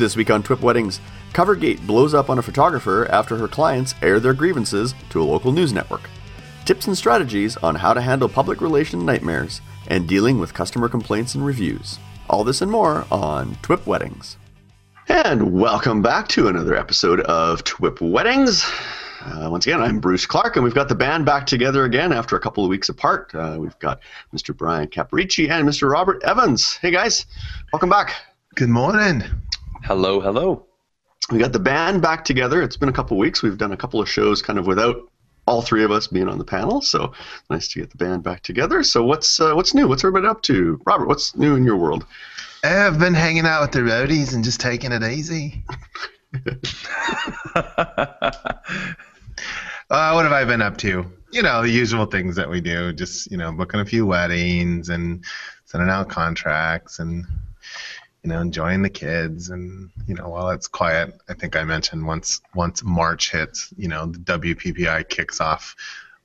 This week on TWIP Weddings, Covergate blows up on a photographer after her clients air their grievances to a local news network. Tips and strategies on how to handle public relation nightmares and dealing with customer complaints and reviews. All this and more on TWIP Weddings. And welcome back to another episode of TWIP Weddings. Uh, once again, I'm Bruce Clark, and we've got the band back together again after a couple of weeks apart. Uh, we've got Mr. Brian Capricci and Mr. Robert Evans. Hey guys, welcome back. Good morning. Hello, hello. We got the band back together. It's been a couple weeks. We've done a couple of shows kind of without all three of us being on the panel, so nice to get the band back together. So what's uh, what's new? What's everybody up to? Robert, what's new in your world? I've been hanging out with the roadies and just taking it easy. Uh, what have I been up to? You know, the usual things that we do. Just you know, booking a few weddings and sending out contracts and you know, enjoying the kids. And you know, while it's quiet, I think I mentioned once once March hits, you know, the WPPI kicks off.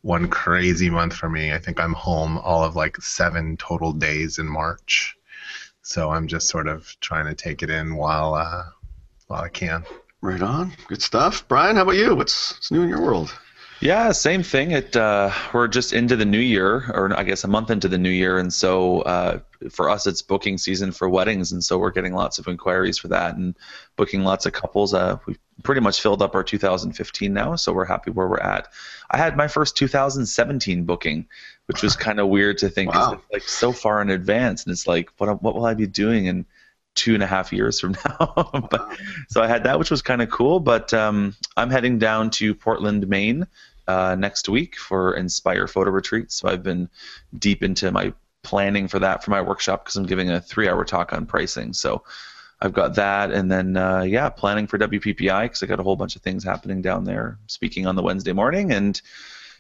One crazy month for me. I think I'm home all of like seven total days in March. So I'm just sort of trying to take it in while uh, while I can. Right on. Good stuff. Brian, how about you? What's, what's new in your world? Yeah, same thing. It uh, we're just into the new year, or I guess a month into the new year, and so uh, for us, it's booking season for weddings, and so we're getting lots of inquiries for that, and booking lots of couples. Uh, we've pretty much filled up our 2015 now, so we're happy where we're at. I had my first 2017 booking, which was kind of weird to think, Wow. it's like so far in advance, and it's like, what what will I be doing in two and a half years from now? but so I had that, which was kind of cool. But um, I'm heading down to Portland, Maine, uh, next week for Inspire Photo Retreat. So I've been deep into my planning for that for my workshop because I'm giving a three-hour talk on pricing. So I've got that, and then uh, yeah, planning for WPPI because I got a whole bunch of things happening down there. Speaking on the Wednesday morning and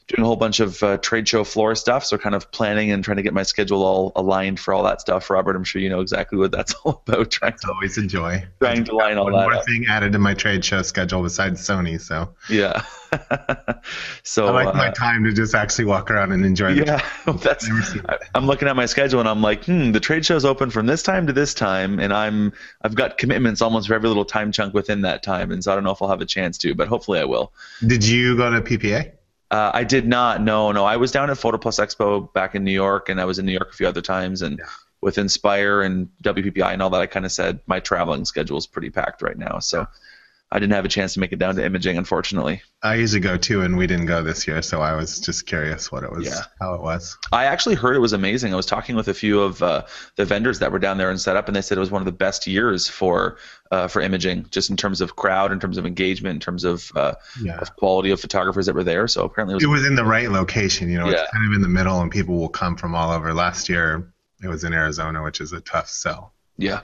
doing a whole bunch of uh, trade show floor stuff. So kind of planning and trying to get my schedule all aligned for all that stuff. Robert, I'm sure you know exactly what that's all about. Trying It's to always a joy. trying to line all One that more up. thing added to my trade show schedule besides Sony, so Yeah. so I like my uh, time to just actually walk around and enjoy the yeah, that's. I- I'm looking at my schedule and I'm like, hmm, the trade show's open from this time to this time, and I'm I've got commitments almost for every little time chunk within that time, and so I don't know if I'll have a chance to, but hopefully I will. Did you go to PPA? Uh, I did not. No, no. I was down at Photo Plus Expo back in New York, and I was in New York a few other times. And with Inspire and WPPI and all that, I kind of said my traveling schedule is pretty packed right now. So I didn't have a chance to make it down to imaging, unfortunately. I usually go too, and we didn't go this year, so I was just curious what it was, Yeah. how it was. I actually heard it was amazing. I was talking with a few of uh, the vendors that were down there and set up, and they said it was one of the best years for uh, for imaging, just in terms of crowd, in terms of engagement, in terms of, uh, Yeah. of quality of photographers that were there. So apparently it was It was in the right location, you know. Yeah. It's kind of in the middle, and people will come from all over. Last year, it was in Arizona, which is a tough sell. yeah.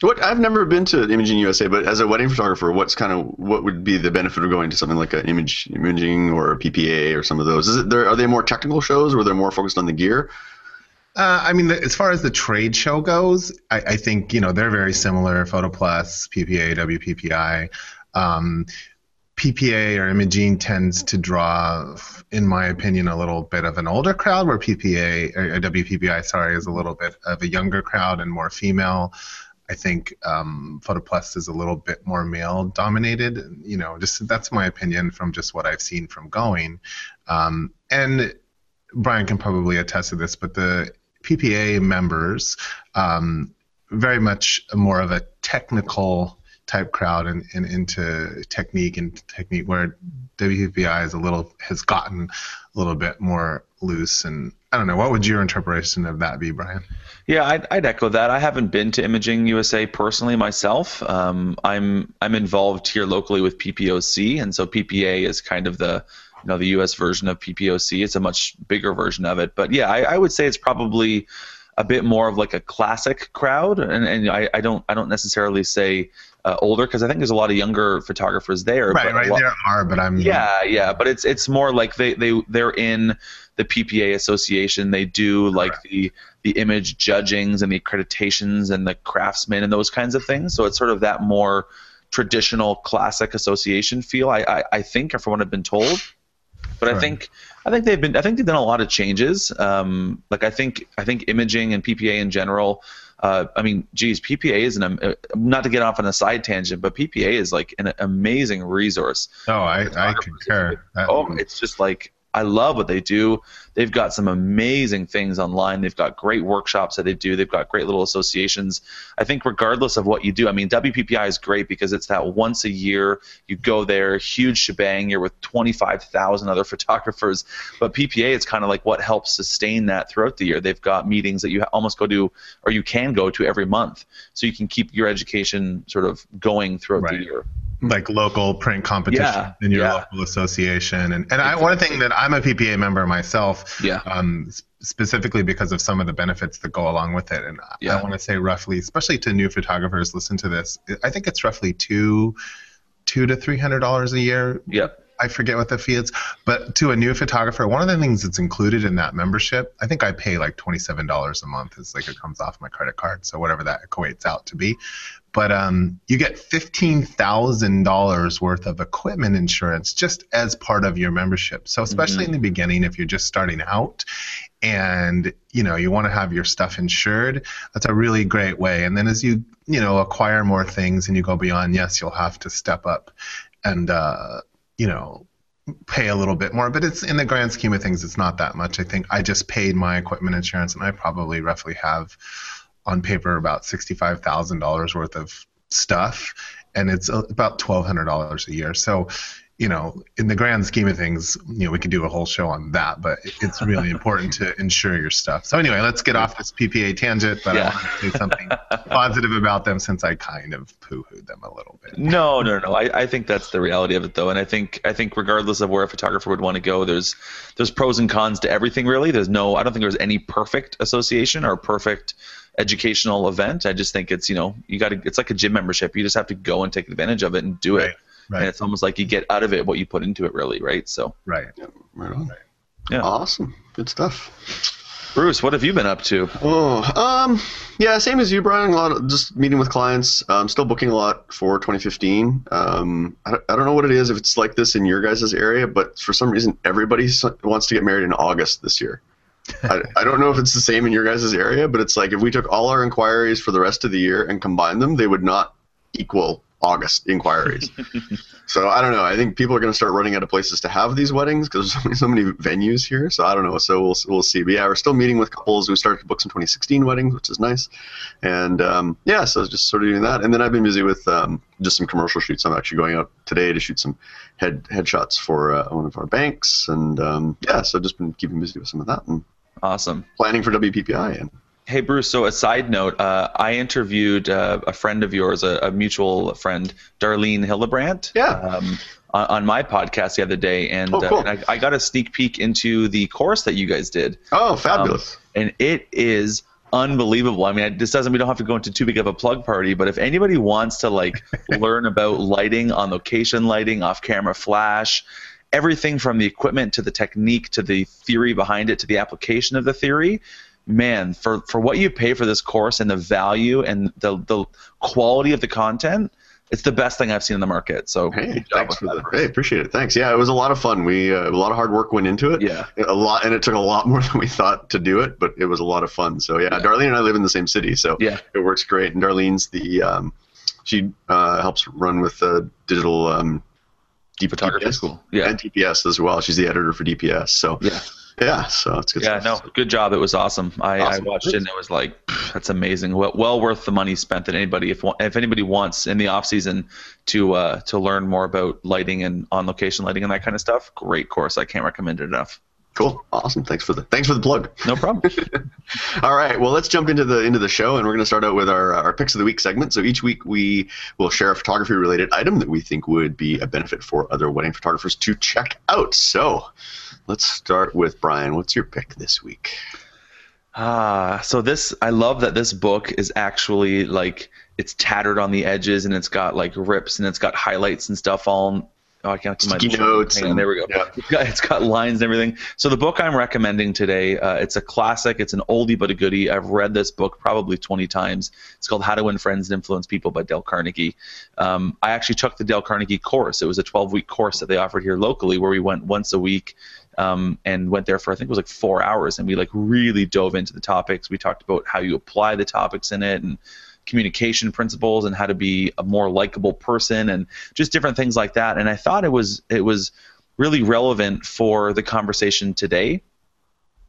What I've never been to Imaging USA, but as a wedding photographer, what's kind of what would be the benefit of going to something like an image imaging or a PPA or some of those? Is it there? Are they more technical shows where they're more focused on the gear? Uh, I mean, as far as the trade show goes, I, I think you know they're very similar. PhotoPlus, PPA, WPPI. Um, PPA or imaging tends to draw, in my opinion, a little bit of an older crowd, where PPA or, or WPPI, sorry, is a little bit of a younger crowd and more female. I think um, Photo Plus is a little bit more male dominated. You know, just that's my opinion from just what I've seen from going. Um, and Brian can probably attest to this, but the PPA members, um, very much more of a technical type crowd and, and into technique and technique where WPPI is a little has gotten a little bit more loose and I don't know what would your interpretation of that be, Brian? Yeah, I'd, I'd echo that. I haven't been to Imaging USA personally myself. Um, I'm I'm involved here locally with PPOC, and so PPA is kind of the you know the US version of PPOC. It's a much bigger version of it, but yeah, I, I would say it's probably a bit more of like a classic crowd, and, and I, I don't I don't necessarily say uh, older because I think there's a lot of younger photographers there. Right, but right. lot- There are, but I'm yeah, yeah, but it's it's more like they they they're in the PPA association. They do like the the image judgings and the accreditations and the craftsmen and those kinds of things. So it's sort of that more traditional classic association feel. I I, I think, from what I've been told. But I think I think they've been I think they've done a lot of changes. Um, like I think I think imaging and PPA in general. Uh, I mean, geez, PPA is an uh, not to get off on a side tangent, but PPA is like an amazing resource. Oh, I, I concur. Oh, it's just like I love what they do. They've got some amazing things online. They've got great workshops that they do. They've got great little associations. I think regardless of what you do, I mean WPPI is great because it's that once a year you go there, huge shebang. You're with 25,000 other photographers. But PPA is kind of like what helps sustain that throughout the year. They've got meetings that you almost go to, or you can go to every month, so you can keep your education sort of going throughout right. the year like local print competition yeah, in your yeah. local association. And and exactly. I, one thing that I'm a PPA member myself, yeah. Um, specifically because of some of the benefits that go along with it. And yeah. I want to say roughly, especially to new photographers, listen to this. I think it's roughly two, two to three hundred dollars a year. Yep. I forget what the fee is, but to a new photographer, one of the things that's included in that membership, I think I pay like twenty-seven dollars a month. It's like it comes off my credit card, so whatever that equates out to be. But um, you get fifteen thousand dollars worth of equipment insurance just as part of your membership. So especially mm-hmm. in the beginning, if you're just starting out, and you know you want to have your stuff insured, that's a really great way. And then as you you know acquire more things and you go beyond, yes, you'll have to step up and uh, you know pay a little bit more but it's in the grand scheme of things it's not that much i think. I just paid my equipment insurance and i probably roughly have on paper about $65000 worth of stuff and it's uh, about $1200 a year. So you know, in the grand scheme of things, you know, we could do a whole show on that, but it's really important to insure your stuff. So anyway, let's get off this PPA tangent, but yeah. I want to say something positive about them since I kind of poo-hooed them a little bit. No, no, no. I, I think that's the reality of it, though, and I think I think regardless of where a photographer would want to go, there's there's pros and cons to everything. Really, there's no. I don't think there's any perfect association or perfect educational event. I just think it's you know you got to. It's like a gym membership. You just have to go and take advantage of it and do right. it Right. And it's almost like you get out of it what you put into it, really, right? So. Right. Yeah, right on. Right. Yeah. Awesome. Good stuff. Bruce, what have you been up to? Oh, um, yeah, same as you, Brian. A lot of just meeting with clients. I'm um, still booking a lot for 2015. Um, I, I don't know what it is if it's like this in your guys' area, but for some reason everybody wants to get married in August this year. I, I don't know if it's the same in your guys' area, but it's like if we took all our inquiries for the rest of the year and combined them, they would not equal August inquiries. so I don't know. I think people are going to start running out of places to have these weddings because there's so many, so many venues here. So I don't know. So we'll we'll see. But yeah, we're still meeting with couples who started to book some 2016 weddings, which is nice. And um, yeah, so just sort of doing that. And then I've been busy with um, just some commercial shoots. I'm actually going out today to shoot some head headshots for uh, one of our banks. And um, yeah, so just been keeping busy with some of that and awesome planning for WPPI and Hey Bruce, so a side note, uh, I interviewed uh, a friend of yours, a, a, mutual friend, Darlene Hildebrandt, yeah. Um, on, on, my podcast the other day, and, oh, cool. uh, and I, I, got a sneak peek into the course that you guys did. Oh, fabulous! Um, and it is unbelievable. I mean, this doesn't we don't have to go into too big of a plug party, but if anybody wants to like learn about lighting on location lighting, off camera flash, everything from the equipment to the technique to the theory behind it to the application of the theory man, for for what you pay for this course and the value and the the quality of the content, it's the best thing I've seen in the market. So hey, thanks for that. Hey, appreciate it. Thanks. Yeah, it was a lot of fun. We uh, a lot of hard work went into it. Yeah, a lot, and it took a lot more than we thought to do it, but it was a lot of fun. So yeah, yeah. Darlene and I live in the same city, so yeah, it works great. And Darlene's the um, she uh, helps run with the digital um, photography DPS, school. Yeah, and DPS as well. She's the editor for DPS. So yeah, yeah, so it's good. Yeah, stuff. no, good job. It was awesome. I, awesome. I watched it and it was like, that's amazing. Well, well worth the money spent. That anybody, if if anybody wants in the off season to uh, to learn more about lighting and on location lighting and that kind of stuff, great course. I can't recommend it enough. Cool, awesome. Thanks for the thanks for the plug. No problem. All right, well, let's jump into the into the show, and we're going to start out with our our picks of the week segment. So each week we will share a photography related item that we think would be a benefit for other wedding photographers to check out. So let's start with Brian. What's your pick this week? Ah, so this I love that this book is actually like it's tattered on the edges and it's got like rips and it's got highlights and stuff all Oh, I can't Sticky notes. And, there we go. Yeah. It's, got, it's got lines and everything. So the book I'm recommending today, uh, it's a classic. It's an oldie but a goodie. I've read this book probably 20 times. It's called How to Win Friends and Influence People by Dale Carnegie. Um, I actually took the Dale Carnegie course. It was a 12 week course that they offered here locally, where we went once a week um, and went there for I think it was like four hours, and we like really dove into the topics. We talked about how you apply the topics in it and communication principles and how to be a more likable person and just different things like that. And I thought it was it was really relevant for the conversation today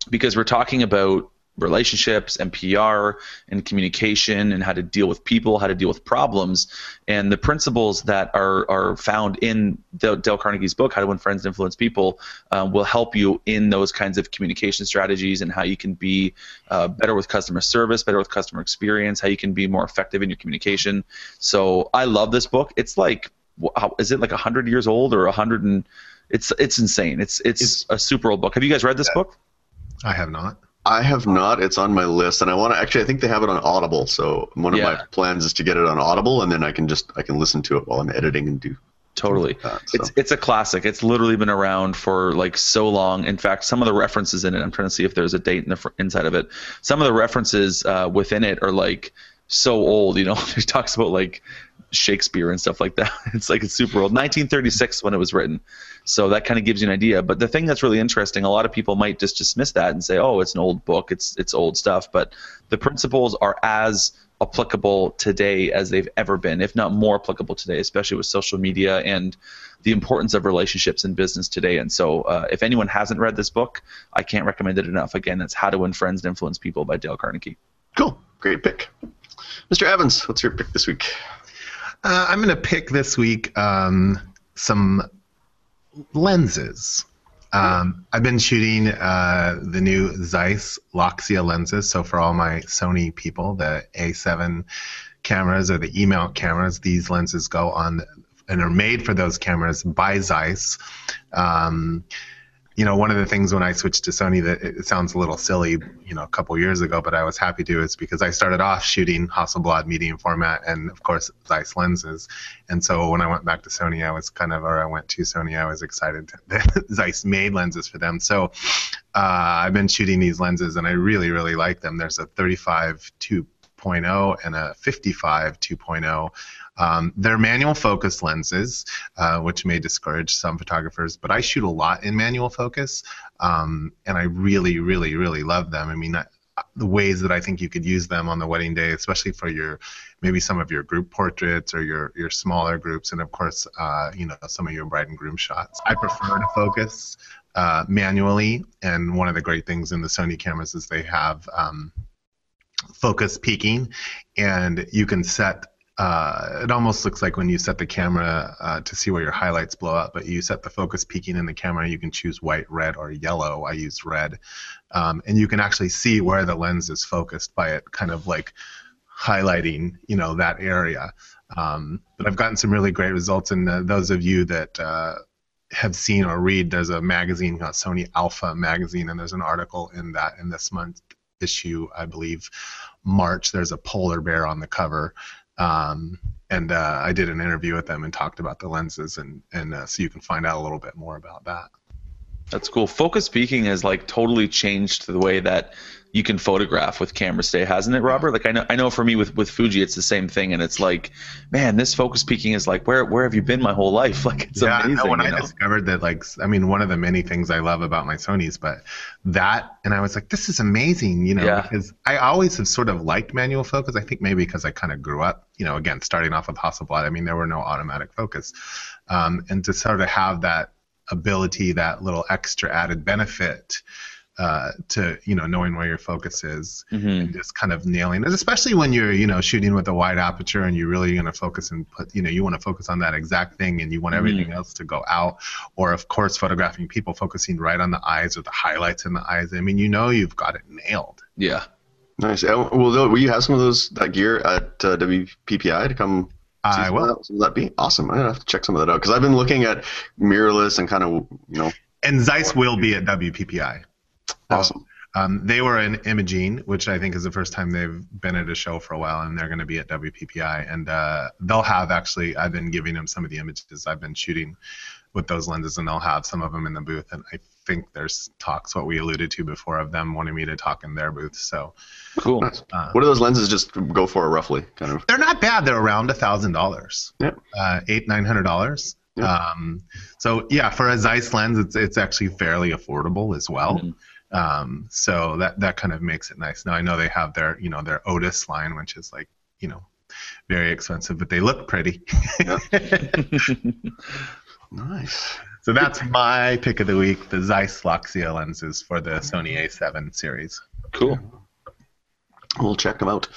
because we're talking about relationships and PR and communication and how to deal with people, how to deal with problems, and the principles that are are found in Dale, Dale Carnegie's book, How to Win Friends and Influence People, um, will help you in those kinds of communication strategies and how you can be uh, better with customer service, better with customer experience, how you can be more effective in your communication. So I love this book. It's like, how, is it like hundred years old or a hundred and? It's it's insane. It's, it's, it's a super old book. Have you guys read this book? I have not. I have not. It's on my list, and I want to actually. I think they have it on Audible. So one of yeah. my plans is to get it on Audible, and then I can just I can listen to it while I'm editing and do. Totally, that, so. it's it's a classic. It's literally been around for like so long. In fact, some of the references in it. I'm trying to see if there's a date in the fr- inside of it. Some of the references uh, within it are like so old. You know, it talks about like Shakespeare and stuff like that. It's like it's super old. 1936 when it was written. So that kind of gives you an idea. But the thing that's really interesting, a lot of people might just dismiss that and say, "Oh, it's an old book. It's it's old stuff." But the principles are as applicable today as they've ever been, if not more applicable today, especially with social media and the importance of relationships in business today. And so, uh, if anyone hasn't read this book, I can't recommend it enough. Again, that's How to Win Friends and Influence People by Dale Carnegie. Cool, great pick, Mr. Evans. What's your pick this week? Uh, I'm going to pick this week um, some lenses. Um, I've been shooting uh, the new Zeiss Loxia lenses. So for all my Sony people, the A7 cameras or the E-mount cameras, these lenses go on and are made for those cameras by Zeiss. Um, you know, one of the things when I switched to Sony that it sounds a little silly, you know, a couple years ago, but I was happy to is because I started off shooting Hasselblad medium format and of course Zeiss lenses. And so when I went back to Sony, I was kind of, or I went to Sony, I was excited that Zeiss made lenses for them. So uh, I've been shooting these lenses and I really, really like them. There's a 35 2.0 and a 55 2.0. Um, they're manual focus lenses, uh, which may discourage some photographers, but I shoot a lot in manual focus, um, and I really, really, really love them. I mean, I, the ways that I think you could use them on the wedding day, especially for your maybe some of your group portraits or your your smaller groups, and of course, uh, you know, some of your bride and groom shots. I prefer to focus uh, manually, and one of the great things in the Sony cameras is they have um, focus peaking, and you can set uh, it almost looks like when you set the camera uh, to see where your highlights blow up, but you set the focus peaking in the camera, you can choose white, red, or yellow. I use red. Um, and you can actually see where the lens is focused by it kind of like highlighting, you know, that area. Um, but I've gotten some really great results, and uh, those of you that uh, have seen or read, there's a magazine, called Sony Alpha magazine, and there's an article in that in this month issue, I believe, March. There's a polar bear on the cover um, and uh, I did an interview with them and talked about the lenses, and and uh, so you can find out a little bit more about that. That's cool. Focus peaking has like totally changed the way that you can photograph with cameras today, hasn't it, Robert? Like I know, I know for me with, with Fuji, it's the same thing, and it's like, man, this focus peaking is like, where where have you been my whole life? Like it's yeah, amazing. when I know? discovered that, like, I mean, one of the many things I love about my Sony's, but that, and I was like, this is amazing, you know, yeah. because I always have sort of liked manual focus. I think maybe because I kind of grew up, you know, again, starting off with Hasselblad. I mean, there were no automatic focus, um, and to sort of have that ability, that little extra added benefit uh, to you know knowing where your focus is mm-hmm. and just kind of nailing it especially when you're you know shooting with a wide aperture and you're really going to focus and put you know you want to focus on that exact thing and you want everything mm-hmm. else to go out. Or of course photographing people focusing right on the eyes or the highlights in the eyes. I mean you know you've got it nailed. Yeah. Nice. Well will you have some of those that gear at uh, wppi to come I will. That, will that be awesome? I'm gonna have to check some of that out because I've been looking at mirrorless and kind of you know. And Zeiss will be at WPPI. Awesome. Um, they were in Imaging, which I think is the first time they've been at a show for a while, and they're going to be at WPPI. And uh, they'll have actually, I've been giving them some of the images I've been shooting with those lenses, and they'll have some of them in the booth. And I think there's talks, what we alluded to before, of them wanting me to talk in their booth. So cool. Uh, what do those lenses just go for roughly? Kind of. They're not bad. They're around a thousand dollars. Yeah. Uh, eight nine hundred dollars. Um, so yeah, for a Zeiss lens, it's it's actually fairly affordable as well. Mhm. Um, so that that kind of makes it nice. Now I know they have their you know their Otus line, which is like you know very expensive, but they look pretty. Nice. So that's my pick of the week: the Zeiss Loxia lenses for the Sony A7 series. cool. We'll check them out.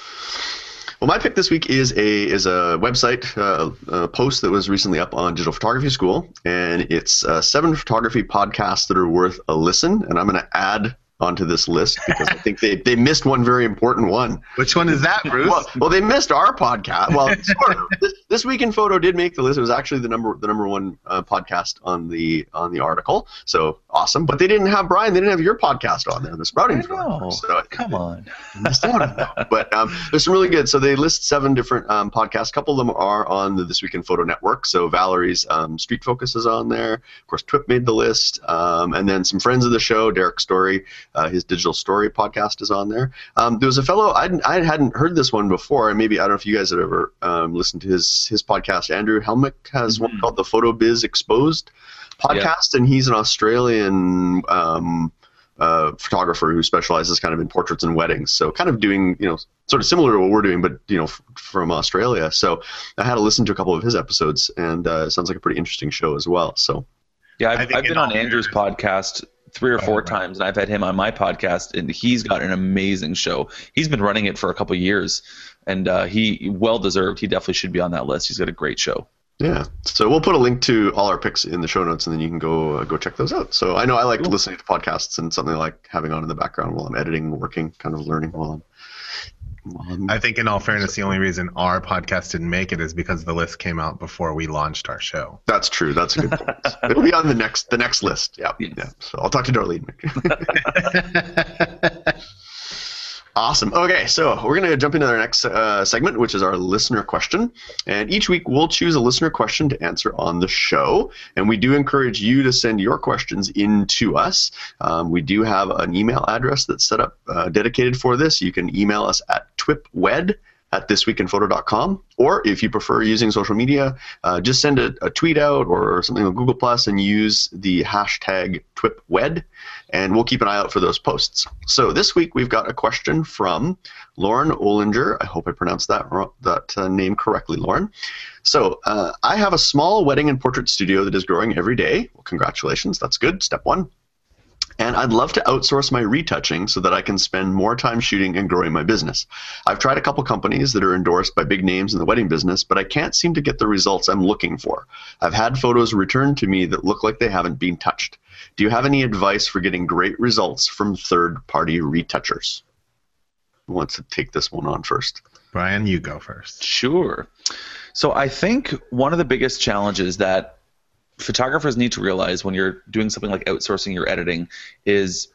Well, my pick this week is a is a website uh, a post that was recently up on Digital Photography School, and it's uh, seven photography podcasts that are worth a listen. And I'm going to add onto this list because I think they, they missed one very important one. Which one is that, Bruce? Well, well, they missed our podcast. Well, sort of. this, this week in photo did make the list. It was actually the number the number one uh, podcast on the on the article. So awesome. But they didn't have Brian. They didn't have your podcast on there. The sprouting. I So Come on. missed out on that. But um, there's some really good. So they list seven different um, podcasts. A couple of them are on the This Week in Photo Network. So Valerie's um, Street Focus is on there. Of course, Twip made the list. Um, and then some friends of the show, Derrick Story, uh, his Digital Story podcast is on there. Um, there was a fellow I I hadn't heard this one before, and maybe I don't know if you guys had ever um, listened to his his podcast. Andrew Hellmich has one Mhm. called the Photo Biz Exposed podcast, and he's an Australian. Um, uh, photographer who specializes kind of in portraits and weddings. So kind of doing, you know, sort of similar to what we're doing, but you know, f- from Australia. So I had to listen to a couple of his episodes, and uh, it sounds like a pretty interesting show as well. So Yeah, I I've, I've been on Andrew's podcast three or Right, four right. times, and I've had him on my podcast, and he's got an amazing show. He's been running it for a couple years, and uh, he well deserved. He definitely should be on that list. He's got a great show. yeah, so we'll put a link to all our picks in the show notes, and then you can go uh, go check those out. So I know I like Cool. listening to podcasts and something like having on in the background while I'm editing, working, kind of learning while I'm. While I'm I think, in all fairness, the only reason our podcast didn't make it is because the list came out before we launched our show. that's true. That's a good point. It'll be on the next the next list. Yeah, Yes. yeah. So I'll talk to Darlene. Awesome. Okay, so we're going to jump into our next uh, segment, which is our listener question. And each week we'll choose a listener question to answer on the show. And we do encourage you to send your questions in to us. Um, we do have an email address that's set up uh, dedicated for this. You can email us at twipwed at thisweekinphoto.com. Or if you prefer using social media, uh, just send a, a tweet out or something on Google Plus and use the hashtag TwipWed, and we'll keep an eye out for those posts. So this week we've got a question from Lauren Olinger. I hope I pronounced that that uh, name correctly, Lauren. So uh, I have a small wedding and portrait studio that is growing every day. Well, congratulations, that's good. Step one. And I'd love to outsource my retouching so that I can spend more time shooting and growing my business. I've tried a couple companies that are endorsed by big names in the wedding business, but I can't seem to get the results I'm looking for. I've had photos returned to me that look like they haven't been touched. Do you have any advice for getting great results from third party retouchers? Who wants to take this one on first? Brian, you go first. Sure. So I think one of the biggest challenges that photographers need to realize when you're doing something like outsourcing your editing is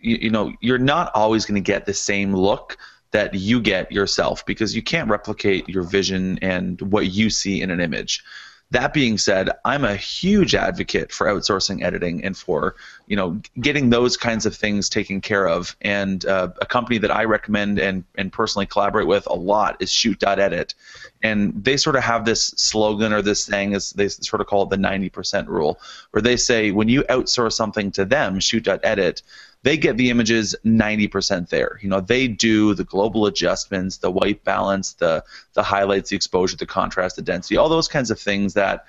you, you know you're not always going to get the same look that you get yourself because you can't replicate your vision and what you see in an image that being said i'm a huge advocate for outsourcing editing and for you know getting those kinds of things taken care of. And uh, a company that i recommend and, and personally collaborate with a lot is shoot.edit and they sort of have this slogan or this thing as they sort of call it the 90% rule where they say when you outsource something to them shoot.edit they get the images 90% there. You know, they do the global adjustments, the white balance, the the highlights, the exposure, the contrast, the density, all those kinds of things that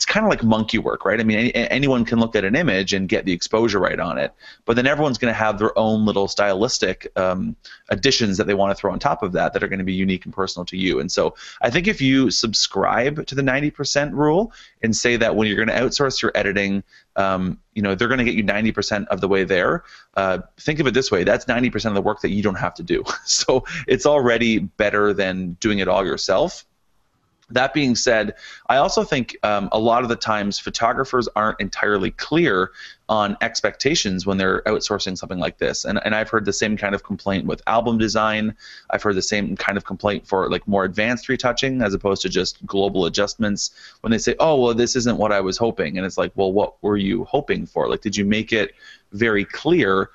it's kind of like monkey work, right? I mean, any, anyone can look at an image and get the exposure right on it, but then everyone's going to have their own little stylistic um, additions that they want to throw on top of that that are going to be unique and personal to you. And so I think if you subscribe to the 90% rule and say that when you're going to outsource your editing, um, you know, they're going to get you 90% of the way there. Uh, think of it this way: that's 90% of the work that you don't have to do. So it's already better than doing it all yourself. That being said, I also think um, a lot of the times photographers aren't entirely clear on expectations when they're outsourcing something like this. And, and I've heard the same kind of complaint with album design. I've heard the same kind of complaint for like more advanced retouching as opposed to just global adjustments when they say, oh, well, this isn't what I was hoping. And it's like, well, what were you hoping for? Like, did you make it very clear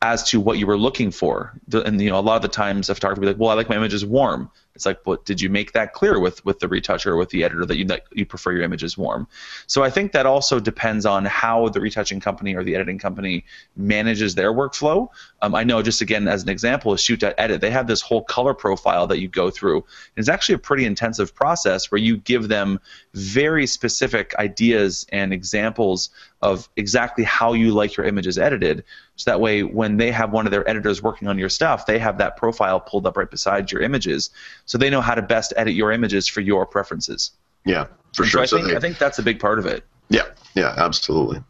as to what you were looking for? And, you know, a lot of the times a photographer will be like, well, I like my images warm. It's like, what did you make that clear with with the retoucher or with the editor that you that you prefer your images warm? So I think that also depends on how the retouching company or the editing company manages their workflow. Um, I know, just again as an example, Shoot Edit, they have this whole color profile that you go through. It's actually a pretty intensive process where you give them very specific ideas and examples of exactly how you like your images edited. So that way, when they have one of their editors working on your stuff, they have that profile pulled up right beside your images, so they know how to best edit your images for your preferences. Yeah, for and sure. So I think, they, I think that's a big part of it. Yeah, yeah, absolutely.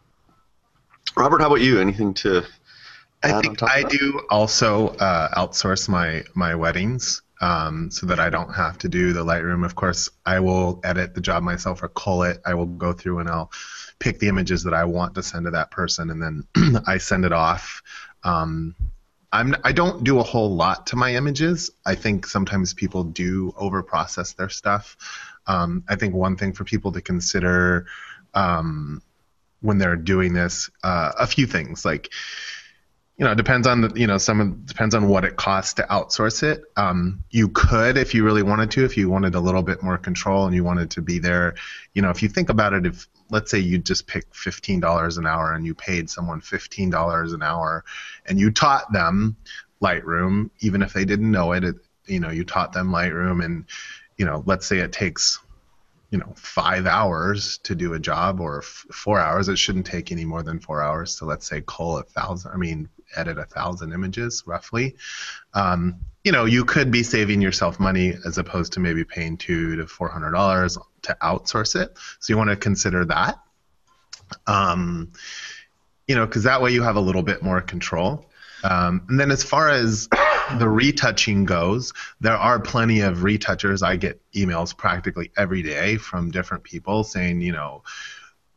Robert, how about you? Anything to? I think I do also uh, outsource my my weddings um, so that I don't have to do the Lightroom. Of course, I will edit the job myself or cull it. I will go through and I'll pick the images that I want to send to that person, and then I send it off. Um, I'm I don't do a whole lot to my images. I think sometimes people do overprocess their stuff. Um, I think one thing for people to consider um, when they're doing this, uh, a few things like you know, it depends on the, you know, some depends on what it costs to outsource it. Um, you could, if you really wanted to, if you wanted a little bit more control and you wanted to be there, you know, if you think about it, if let's say you just pick fifteen dollars an hour and you paid someone fifteen dollars an hour, and you taught them Lightroom, even if they didn't know it, it, you know, you taught them Lightroom, and you know, let's say it takes you know five hours to do a job or f- four hours it shouldn't take any more than four hours to let's say cull a thousand i mean edit a thousand images roughly. Um, you know you could be saving yourself money as opposed to maybe paying two to four hundred dollars to outsource it. So you want to consider that. Um, you know because that way you have a little bit more control. Um, and then as far as the retouching goes, there are plenty of retouchers. I get emails practically every day from different people saying, you know,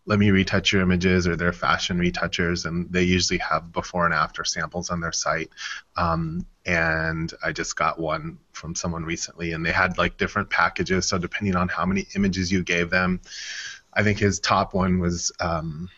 let me retouch your images or they're fashion retouchers and they usually have before and after samples on their site. Um, and i just got one from someone recently and they had like different packages. So depending on how many images you gave them i think his top one was um,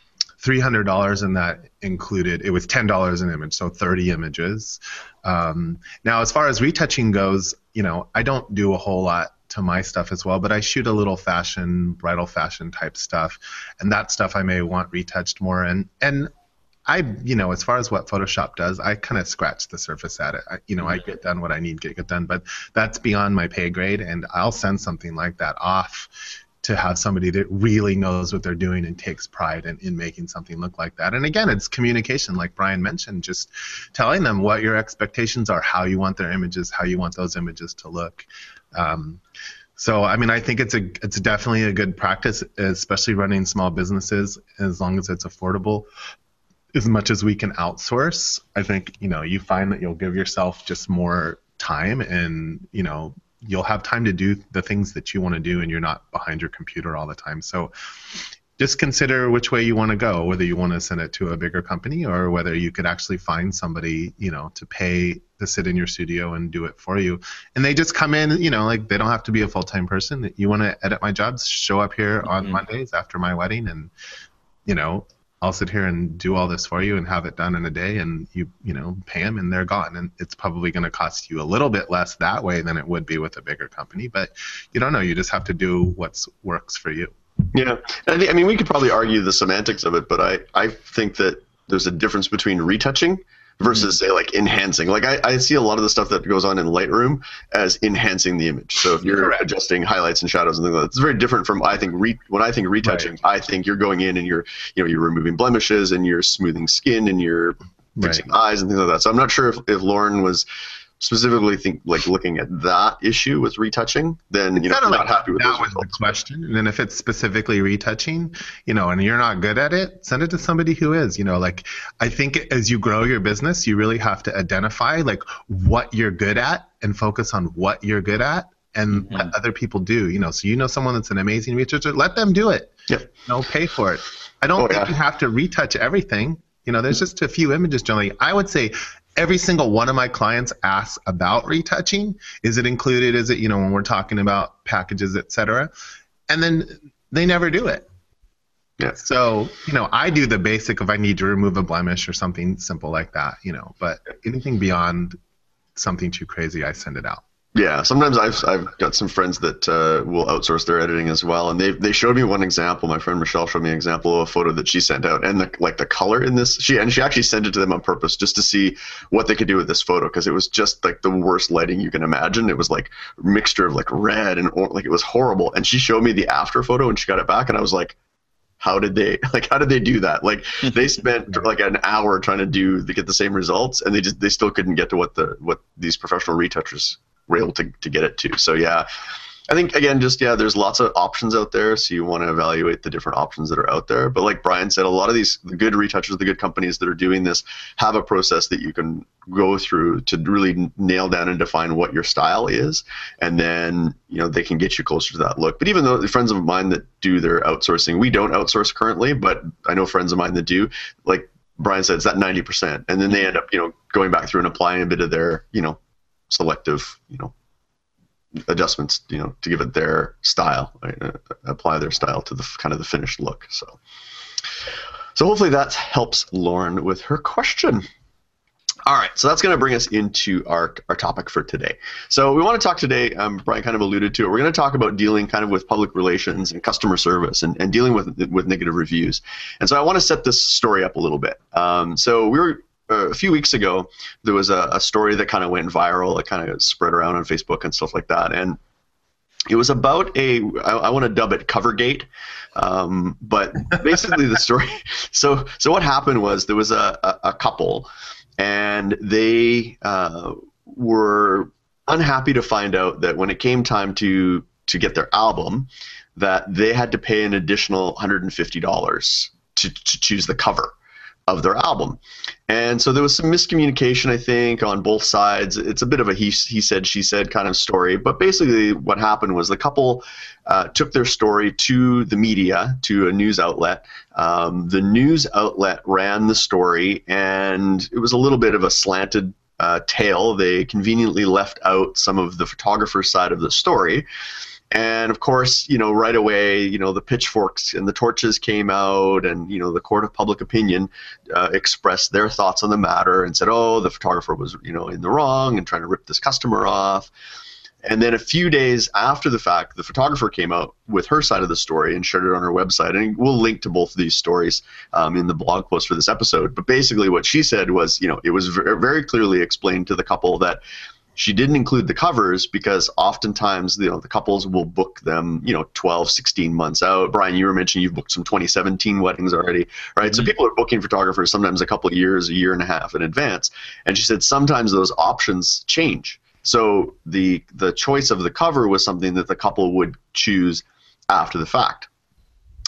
$300 and that included it was $10 an image so 30 images. Um, now as far as retouching goes you know i don't do a whole lot to my stuff as well but i shoot a little fashion bridal fashion type stuff and that stuff i may want retouched more and and I, you know, as far as what Photoshop does, I kind of scratch the surface at it. I, you know, I mm-hmm. get done what I need to get done, but that's beyond my pay grade, and I'll send something like that off to have somebody that really knows what they're doing and takes pride in, in making something look like that. And again, it's communication, like Brian mentioned, just telling them what your expectations are, how you want their images, how you want those images to look. Um, so, I mean, I think it's a it's definitely a good practice, especially running small businesses, as long as it's affordable. As much as we can outsource, I think you know you find that you'll give yourself just more time and you know you'll have time to do the things that you want to do and you're not behind your computer all the time. So just consider which way you want to go whether you want to send it to a bigger company or whether you could actually find somebody you know to pay to sit in your studio and do it for you. And they just come in you know like they don't have to be a full-time person. You want to edit my jobs show up here on mm-hmm. mondays after my wedding and you know I'll sit here and do all this for you and have it done in a day, and you you know pay them and they're gone. And it's probably going to cost you a little bit less that way than it would be with a bigger company, but you don't know. You just have to do what works for you. Yeah, I, mean we could probably argue the semantics of it, but I I think that there's a difference between retouching versus mm-hmm. say like enhancing. Like I, I see a lot of the stuff that goes on in Lightroom as enhancing the image. So if you're Correct. adjusting highlights and shadows and things like that, it's very different from I think re, when I think retouching, right. I think you're going in and you're you know you're removing blemishes and you're smoothing skin and you're fixing right. eyes and things like that. So I'm not sure if, if Lauren was specifically think like looking at that issue with retouching, then you know you're not happy with that was the question. And then if it's specifically retouching, you know, and you're not good at it, send it to somebody who is. You know, like I think as you grow your business, you really have to identify like what you're good at and focus on what you're good at and mm-hmm. let other people do. You know, so you know someone that's an amazing retoucher, let them do it. Yeah. No, pay for it. I don't oh, think yeah. you have to retouch everything. You know, there's just a few images generally. I would say every single one of my clients asks about retouching. Is it included? Is it, you know, when we're talking about packages, et cetera? And then they never do it. Yeah. So, you know, I do the basic if I need to remove a blemish or something simple like that, you know, but anything beyond something too crazy, I send it out. Yeah, sometimes I've I've got some friends that uh, will outsource their editing as well, and they they showed me one example. My friend Michelle showed me an example of a photo that she sent out, and the, like the color in this, she and she actually sent it to them on purpose just to see what they could do with this photo because it was just like the worst lighting you can imagine. It was like mixture of like red and or, like it was horrible. And she showed me the after photo, and she got it back, and I was like, how did they like how did they do that like they spent like an hour trying to do to get the same results and they just they still couldn't get to what the what these professional retouchers were able to, to get it to. So yeah, I think again, just yeah, there's lots of options out there, so you want to evaluate the different options that are out there. But like Brian said, a lot of these the good retouchers, the good companies that are doing this, have a process that you can go through to really nail down and define what your style is, and then you know they can get you closer to that look. But even though the friends of mine that do their outsourcing, we don't outsource currently, but I know friends of mine that do. Like Brian said, it's that ninety percent, and then they mm-hmm. end up you know going back through and applying a bit of their you know selective, you know, adjustments, you know, to give it their style, right? uh, apply their style to the kind of the finished look. So, so hopefully that helps Lauren with her question. All right, so that's going to bring us into our, our topic for today. So we want to talk today, um, Brian kind of alluded to it, we're going to talk about dealing kind of with public relations and customer service and, and dealing with, with negative reviews. And so I want to set this story up a little bit. Um, so we were uh, a few weeks ago, there was a, a story that kind of went viral. It kind of spread around on Facebook and stuff like that. And it was about a I, I want to dub it Covergate, um, but basically the story. So so what happened was there was a, a, a couple, and they uh, were unhappy to find out that when it came time to to get their album, that they had to pay an additional hundred and fifty dollars to to choose the cover of their album. And so there was some miscommunication, I think, on both sides. It's a bit of a he, he said, she said kind of story. But basically, what happened was the couple uh, took their story to the media, to a news outlet. Um, the news outlet ran the story, and it was a little bit of a slanted uh, tale. They conveniently left out some of the photographer's side of the story. And of course, you know, right away, you know, the pitchforks and the torches came out, and you know, the court of public opinion uh, expressed their thoughts on the matter and said, "Oh, the photographer was, you know, in the wrong and trying to rip this customer off." And then a few days after the fact, the photographer came out with her side of the story and shared it on her website. And we'll link to both of these stories um, in the blog post for this episode. But basically, what she said was, you know, it was very clearly explained to the couple that she didn't include the covers because oftentimes you know the couples will book them you know 12 16 months out. Brian you were mentioning you've booked some 2017 weddings already right? Mm-hmm. so people are booking photographers sometimes a couple of years a year and a half in advance. And she said sometimes those options change. So the the choice of the cover was something that the couple would choose after the fact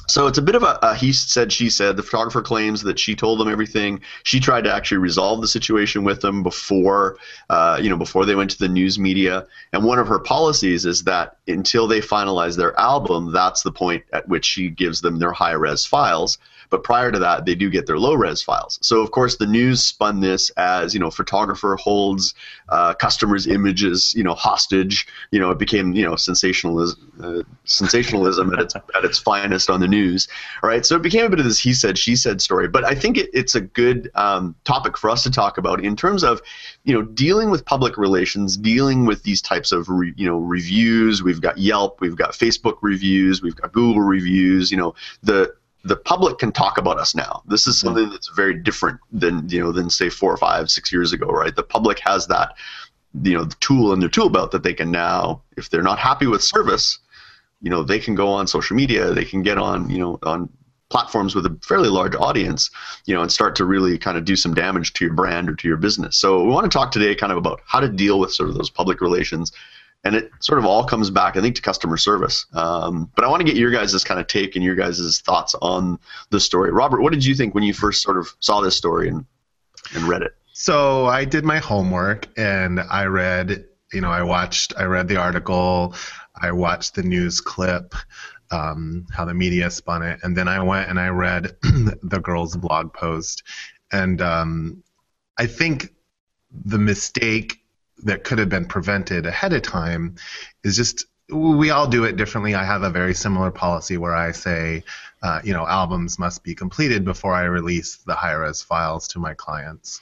so it's a bit of a, a, he said, she said. The photographer claims that she told them everything. She tried to actually resolve the situation with them before, uh, you know, before they went to the news media. And one of her policies is that until they finalize their album, that's the point at which she gives them their high res files. But prior to that, they do get their low res files. So of course, the news spun this as you know, photographer holds uh, customers' images, you know, hostage. You know, it became you know sensationalism, uh, sensationalism at its at its finest on the news. Right, so it became a bit of this he said she said story. But I think it, it's a good um, topic for us to talk about in terms of you know dealing with public relations, dealing with these types of re, you know reviews. We've got Yelp, we've got Facebook reviews, we've got Google reviews. You know the the public can talk about us now. This is something that's very different than you know than say four or five, six years ago, right? The public has that you know the tool in their tool belt that they can now, if they're not happy with service, you know they can go on social media, they can get on you know on platforms with a fairly large audience, you know, and start to really kind of do some damage to your brand or to your business. So we want to talk today kind of about how to deal with sort of those public relations and it sort of all comes back, I think, to customer service. Um, but I want to get your guys' kind of take and your guys' thoughts on the story. Robert, what did you think when you first sort of saw this story and, and read it? So I did my homework and I read, you know, I watched, I read the article, I watched the news clip, um, how the media spun it, and then I went and I read the girl's blog post. And um, I think the mistake that could have been prevented ahead of time is just we all do it differently. I have a very similar policy where I say, uh, you know, albums must be completed before I release the high res files to my clients.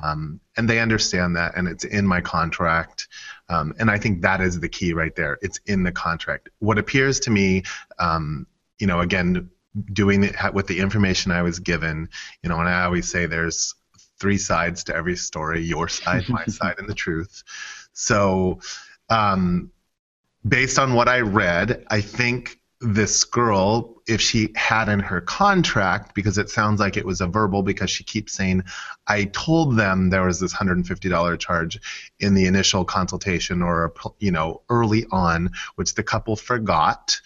Um, and they understand that, and it's in my contract. Um, and I think that is the key right there. It's in the contract. What appears to me, um, you know, again, doing it with the information I was given, you know, and I always say there's three sides to every story your side, my side, and the truth. So, um, based on what I read, I think this girl, if she had in her contract, because it sounds like it was a verbal, because she keeps saying, I told them there was this $150 charge in the initial consultation or, you know, early on, which the couple forgot.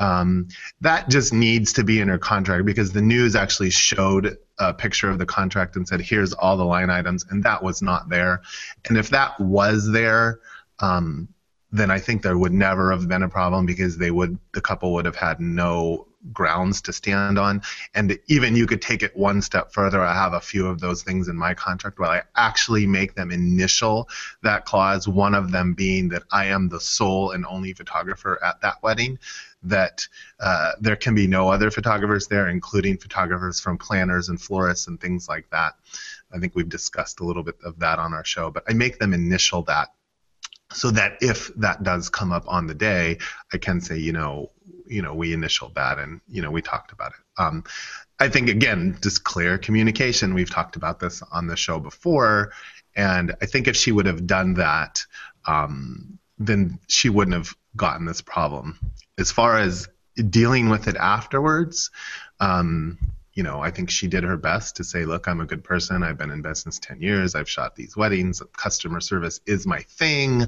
Um, that just needs to be in her contract because the news actually showed a picture of the contract and said, here's all the line items, and that was not there. And if that was there, um, then I think there would never have been a problem because they would the couple would have had no grounds to stand on. And even you could take it one step further. I have a few of those things in my contract where I actually make them initial that clause, one of them being that I am the sole and only photographer at that wedding, that uh, there can be no other photographers there, including photographers from planners and florists and things like that. I think we've discussed a little bit of that on our show, but I make them initial that so that if that does come up on the day, I can say, you know, you know, we initialed that and you know we talked about it. Um, I think again, just clear communication. We've talked about this on the show before, and I think if she would have done that, um, then she wouldn't have gotten this problem. As far as dealing with it afterwards, um, you know, I think she did her best to say, look, I'm a good person. I've been in business 10 years. I've shot these weddings. Customer service is my thing.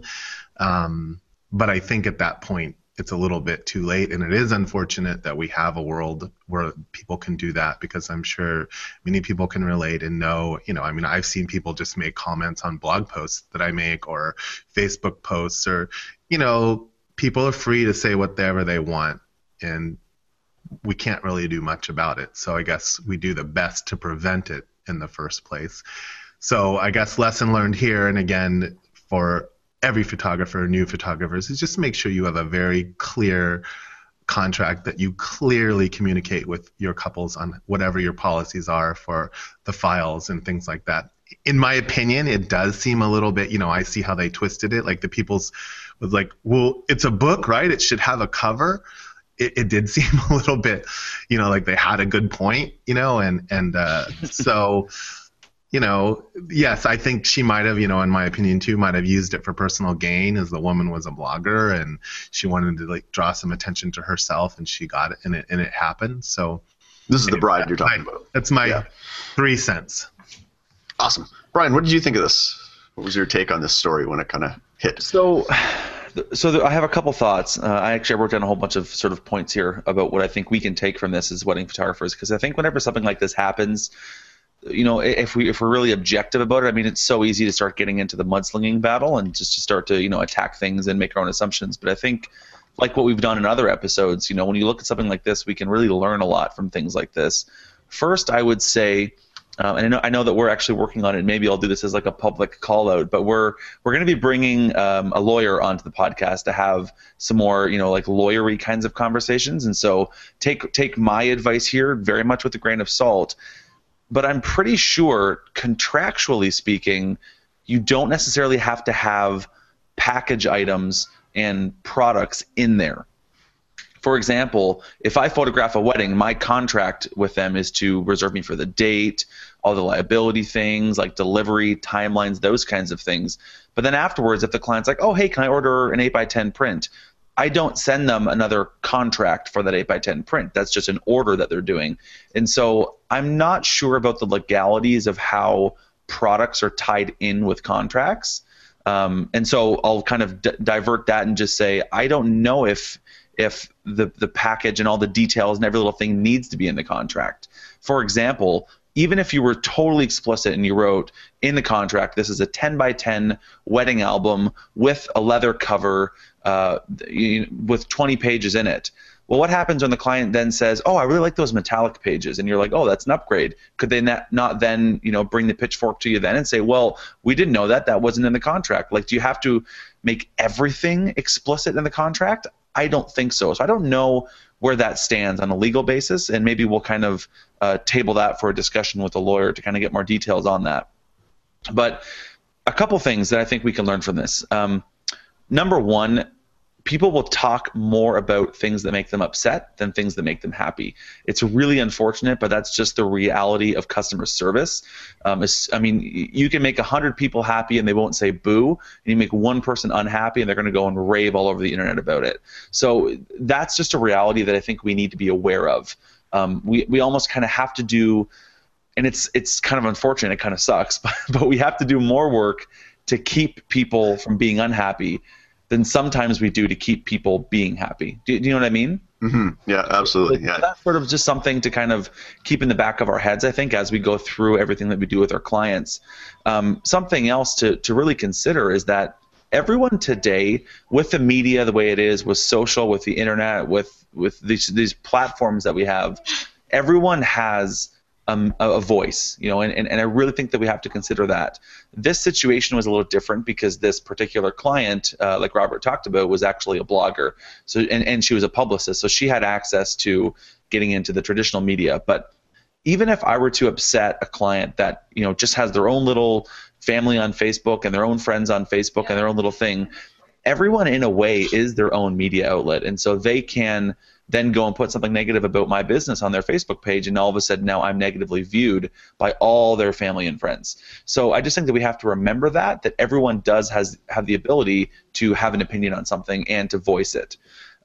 Um, but I think at that point, it's a little bit too late. And it is unfortunate that we have a world where people can do that because I'm sure many people can relate and know, you know, I mean, I've seen people just make comments on blog posts that I make or Facebook posts or, you know, people are free to say whatever they want. And we can't really do much about it. So I guess we do the best to prevent it in the first place. So I guess lesson learned here, and again, for every photographer, new photographers, is just make sure you have a very clear contract that you clearly communicate with your couples on whatever your policies are for the files and things like that. In my opinion, it does seem a little bit, you know, I see how they twisted it. Like the people's was like, well, it's a book, right? It should have a cover it, it, did seem a little bit, you know, like they had a good point, you know, and and uh, so, you know, yes, I think she might have, you know, in my opinion too, might have used it for personal gain, as the woman was a blogger and she wanted to like draw some attention to herself, and she got it, and it and it happened. So, this is the bride you're talking my, about. That's my yeah. three cents. Awesome, Brian. What did you think of this? What was your take on this story when it kind of hit? So so the, I have a couple thoughts. Uh, I actually wrote down a whole bunch of sort of points here about what I think we can take from this as wedding photographers, because I think whenever something like this happens, you know, if we if we're really objective about it, I mean, it's so easy to start getting into the mudslinging battle and just to start to you know attack things and make our own assumptions. But I think, like what we've done in other episodes, you know, when you look at something like this, we can really learn a lot from things like this. First, I would say um, and I know, I know that we're actually working on it. Maybe I'll do this as like a public call out, but we're we're going to be bringing um, a lawyer onto the podcast to have some more, you know, like lawyery kinds of conversations. And so take take my advice here very much with a grain of salt. But I'm pretty sure, contractually speaking, you don't necessarily have to have package items and products in there for example, if I photograph a wedding, my contract with them is to reserve me for the date, all the liability things like delivery, timelines, those kinds of things. But then afterwards, if the client's like, oh, hey, can I order an 8 by 10 print? I don't send them another contract for that 8 by 10 print. That's just an order that they're doing. And so I'm not sure about the legalities of how products are tied in with contracts. Um, and so I'll kind of d- divert that and just say I don't know if if the the package and all the details and every little thing needs to be in the contract. For example, even if you were totally explicit and you wrote in the contract, this is a 10 by 10 wedding album with a leather cover uh, with 20 pages in it. Well, what happens when the client then says, "Oh, I really like those metallic pages," and you're like, "Oh, that's an upgrade." Could they not, not then, you know, bring the pitchfork to you then and say, "Well, we didn't know that. That wasn't in the contract." Like, do you have to make everything explicit in the contract? I don't think so. So I don't know where that stands on a legal basis, and maybe we'll kind of uh, table that for a discussion with a lawyer to kind of get more details on that. But a couple things that I think we can learn from this. Um, number one, people will talk more about things that make them upset than things that make them happy. It's really unfortunate, but that's just the reality of customer service. Um, I mean, you can make 100 people happy and they won't say boo, and you make one person unhappy and they're going to go and rave all over the internet about it. So that's just a reality that I think we need to be aware of. Um, we, we almost kind of have to do and it's it's kind of unfortunate. It kind of sucks, but, but we have to do more work to keep people from being unhappy than sometimes we do to keep people being happy. Do, do you know what I mean? Mm-hmm. Yeah, absolutely. Yeah. That's sort of just something to kind of keep in the back of our heads, I think, as we go through everything that we do with our clients. Um, something else to, to really consider is that everyone today, with the media the way it is, with social, with the internet, with with these these platforms that we have, everyone has um, a, voice, you know, and, and, and I really think that we have to consider that. This situation was a little different because this particular client, uh, like Robert talked about, was actually a blogger, so and, and she was a publicist, so she had access to getting into the traditional media. But even if I were to upset a client that you know just has their own little family on Facebook and their own friends on Facebook and their own little thing, everyone in a way is their own media outlet, and so they can then go and put something negative about my business on their Facebook page, and all of a sudden now I'm negatively viewed by all their family and friends. So I just think that we have to remember that that everyone does has have the ability to have an opinion on something and to voice it.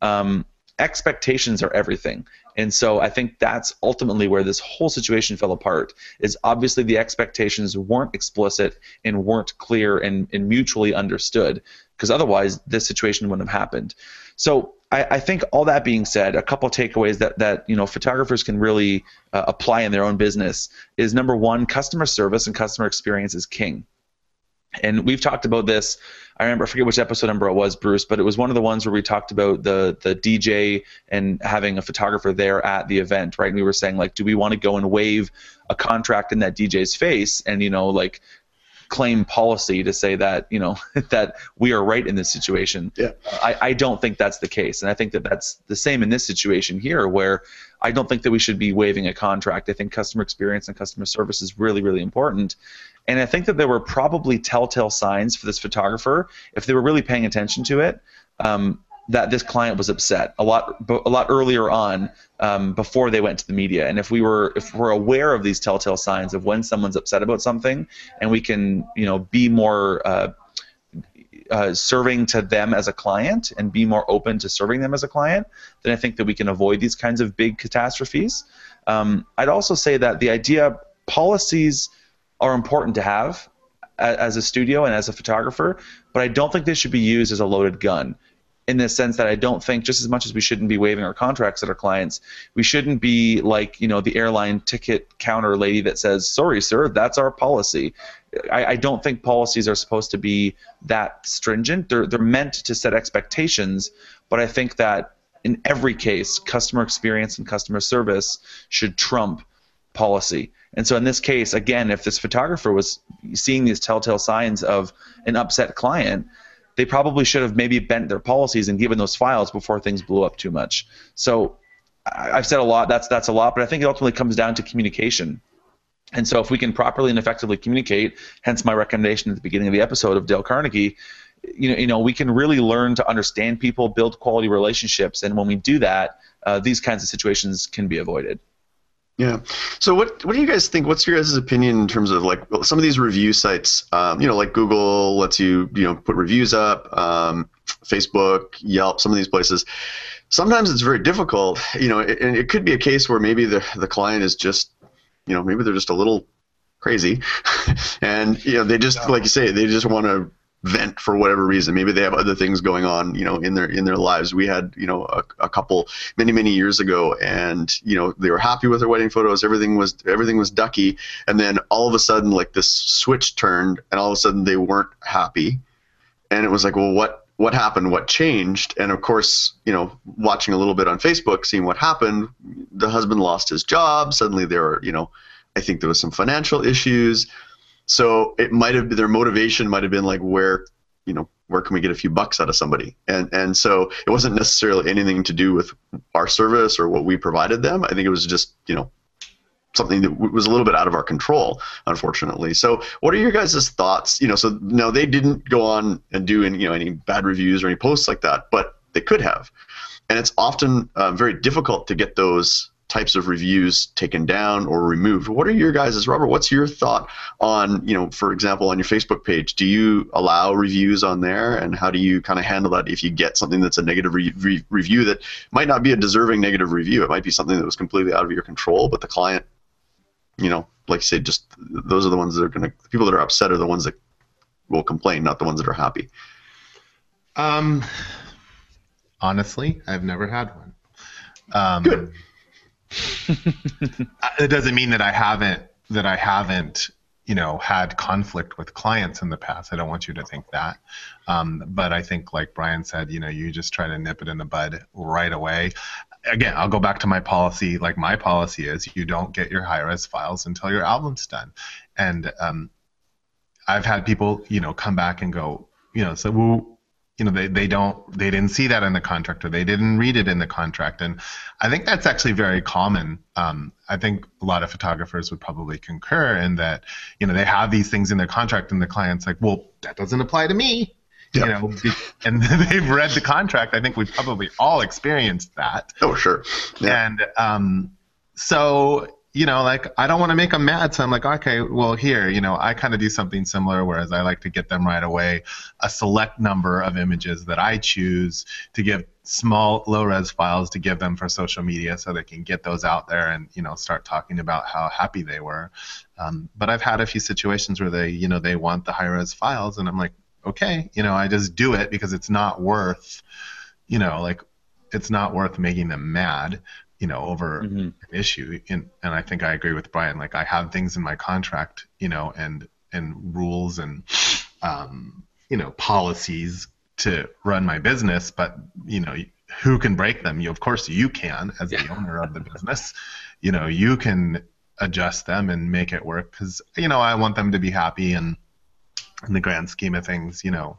Um, expectations are everything. And so I think that's ultimately where this whole situation fell apart. Is obviously the expectations weren't explicit and weren't clear and, and mutually understood, because otherwise this situation wouldn't have happened. So I, I, think all that being said, a couple takeaways that that you know photographers can really uh, apply in their own business is number one, customer service and customer experience is king. And we've talked about this. I remember I forget which episode number it was, Bruce, but it was one of the ones where we talked about the the DJ and having a photographer there at the event, right? And we were saying like, do we want to go and wave a contract in that DJ's face and you know like claim policy to say that you know that we are right in this situation. Yeah. I, I don't think that's the case, and I think that that's the same in this situation here, where I don't think that we should be waiving a contract. I think customer experience and customer service is really really important, and I think that there were probably telltale signs for this photographer if they were really paying attention to it. Um, that this client was upset a lot a lot earlier on um, before they went to the media. And if we were if we're aware of these telltale signs of when someone's upset about something, and we can you know be more uh, uh, serving to them as a client and be more open to serving them as a client, then I think that we can avoid these kinds of big catastrophes. Um, I'd also say that the idea policies are important to have as a studio and as a photographer, but I don't think they should be used as a loaded gun in the sense that I don't think just as much as we shouldn't be waiving our contracts at our clients, we shouldn't be like you know the airline ticket counter lady that says, "Sorry, sir, that's our policy." I, I don't think policies are supposed to be that stringent. They're they're meant to set expectations, but I think that in every case, customer experience and customer service should trump policy. And so in this case, again, if this photographer was seeing these telltale signs of an upset client, they probably should have maybe bent their policies and given those files before things blew up too much. So I've said a lot. That's that's a lot, but I think it ultimately comes down to communication. And so if we can properly and effectively communicate, hence my recommendation at the beginning of the episode of Dale Carnegie, you know, you know, we can really learn to understand people, build quality relationships, and when we do that, uh, these kinds of situations can be avoided. Yeah. So what what do you guys think? What's your guys' opinion in terms of like some of these review sites? Um, you know, like Google lets you you know put reviews up, um, Facebook, Yelp, some of these places. Sometimes it's very difficult. You know, and it, it could be a case where maybe the the client is just you know maybe they're just a little crazy, and you know they just like you say they just want to vent for whatever reason. Maybe they have other things going on, you know, in their in their lives. We had, you know, a, a, couple many many years ago, and you know they were happy with their wedding photos. Everything was everything was ducky, and then all of a sudden, like this switch turned, and all of a sudden they weren't happy, and it was like, well, what what happened, what changed, and of course, you know, watching a little bit on Facebook, seeing what happened. The husband lost his job. Suddenly, there were, you know, I think there was some financial issues. So it might have been their motivation might have been like where, you know, where can we get a few bucks out of somebody? And and so it wasn't necessarily anything to do with our service or what we provided them. I think it was just, you know, something that was a little bit out of our control, unfortunately. So, what are your guys' thoughts? You know, so no, they didn't go on and do any, you know, any bad reviews or any posts like that, but they could have. And it's often uh, very difficult to get those types of reviews taken down or removed. What are your guys' Robert? What's your thought on, you know, for example, on your Facebook page? Do you allow reviews on there, and how do you kind of handle that if you get something that's a negative re- re- review that might not be a deserving negative review? It might be something that was completely out of your control, but the client you know, like I say, just those are the ones that are going to, the people that are upset are the ones that will complain, not the ones that are happy. Um, honestly, I've never had one. Um, Good. it doesn't mean that I haven't that I haven't you know had conflict with clients in the past. I don't want you to think that. Um, but I think, like Brian said, you know, you just try to nip it in the bud right away again, I'll go back to my policy. Like my policy is, you don't get your high res files until your album's done. And um, I've had people, you know, come back and go, you know, so well, you know, they, they don't, they didn't see that in the contract or they didn't read it in the contract. And I think that's actually very common. Um, I think a lot of photographers would probably concur in that, you know, they have these things in their contract and the client's like, well, that doesn't apply to me. Yep. You know, and they've read the contract. I think we've probably all experienced that. Oh, sure. Yeah. And um, so you know, like I don't want to make them mad, so I'm like, okay, well, here, you know, I kind of do something similar, whereas I like to get them right away. A select number of images that I choose to give small low res files to give them for social media so they can get those out there and you know start talking about how happy they were. Um, but i've had a few situations where they you know they want the high res files and i'm like okay, you know, I just do it because it's not worth, you know, like it's not worth making them mad, you know, over mm-hmm. an issue. And and I think I agree with Brian. Like I have things in my contract, you know, and and rules and um, you know policies to run my business, but you know who can break them? You of course you can as yeah. the owner of the business. You know you can adjust them and make it work because you know I want them to be happy and in the grand scheme of things, you know,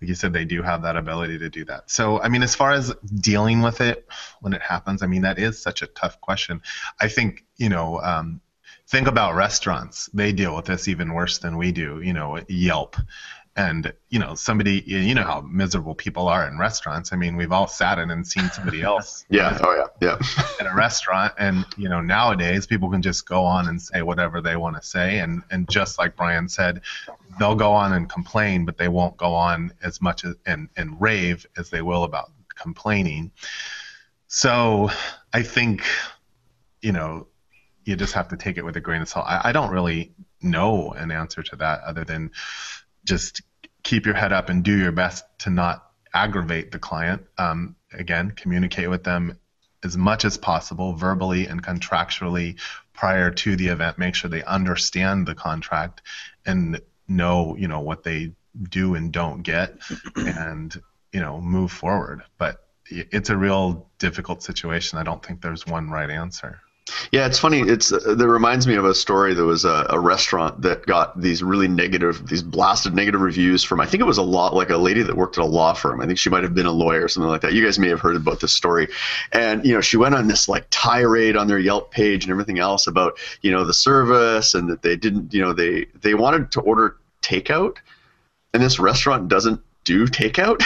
like you said, they do have that ability to do that. So, I mean, as far as dealing with it when it happens, I mean, that is such a tough question. I think, you know, um, think about restaurants. They deal with this even worse than we do, you know, Yelp and you know somebody you know how miserable people are in restaurants. I mean we've all sat in and seen somebody else yeah. Oh yeah. Yeah. at a restaurant. And you know nowadays people can just go on and say whatever they want to say. And and just like brian said they'll go on and complain but they won't go on as much as, and and rave as they will about complaining. So i think you know you just have to take it with a grain of salt. I, I don't really know an answer to that other than just keep your head up and do your best to not aggravate the client. Um, again, communicate with them as much as possible, verbally and contractually, prior to the event. Make sure they understand the contract and know, you know, what they do and don't get, and you know, move forward. But it's a real difficult situation. I don't think there's one right answer. Yeah, it's funny. It's uh, that reminds me of a story. There was a, a, restaurant that got these really negative, these blasted negative reviews from. I think it was a lot like a lady that worked at a law firm. I think she might have been a lawyer or something like that. You guys may have heard about this story. And you know, she went on this like tirade on their Yelp page and everything else about you know the service and that they didn't, you know, they they wanted to order takeout, and this restaurant doesn't do takeout.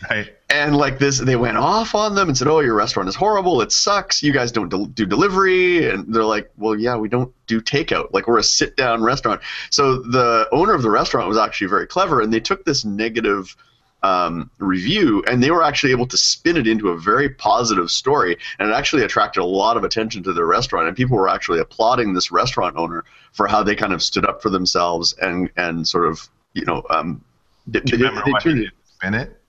right. And like this, they went off on them and said, "Oh, your restaurant is horrible. It sucks. You guys don't do delivery." And they're like, "Well, yeah, we don't do takeout. Like we're a sit-down restaurant." So the owner of the restaurant was actually very clever, and they took this negative um, review, and they were actually able to spin it into a very positive story, and it actually attracted a lot of attention to their restaurant, and people were actually applauding this restaurant owner for how they kind of stood up for themselves and and sort of you know um, do you remember what they did to spin it?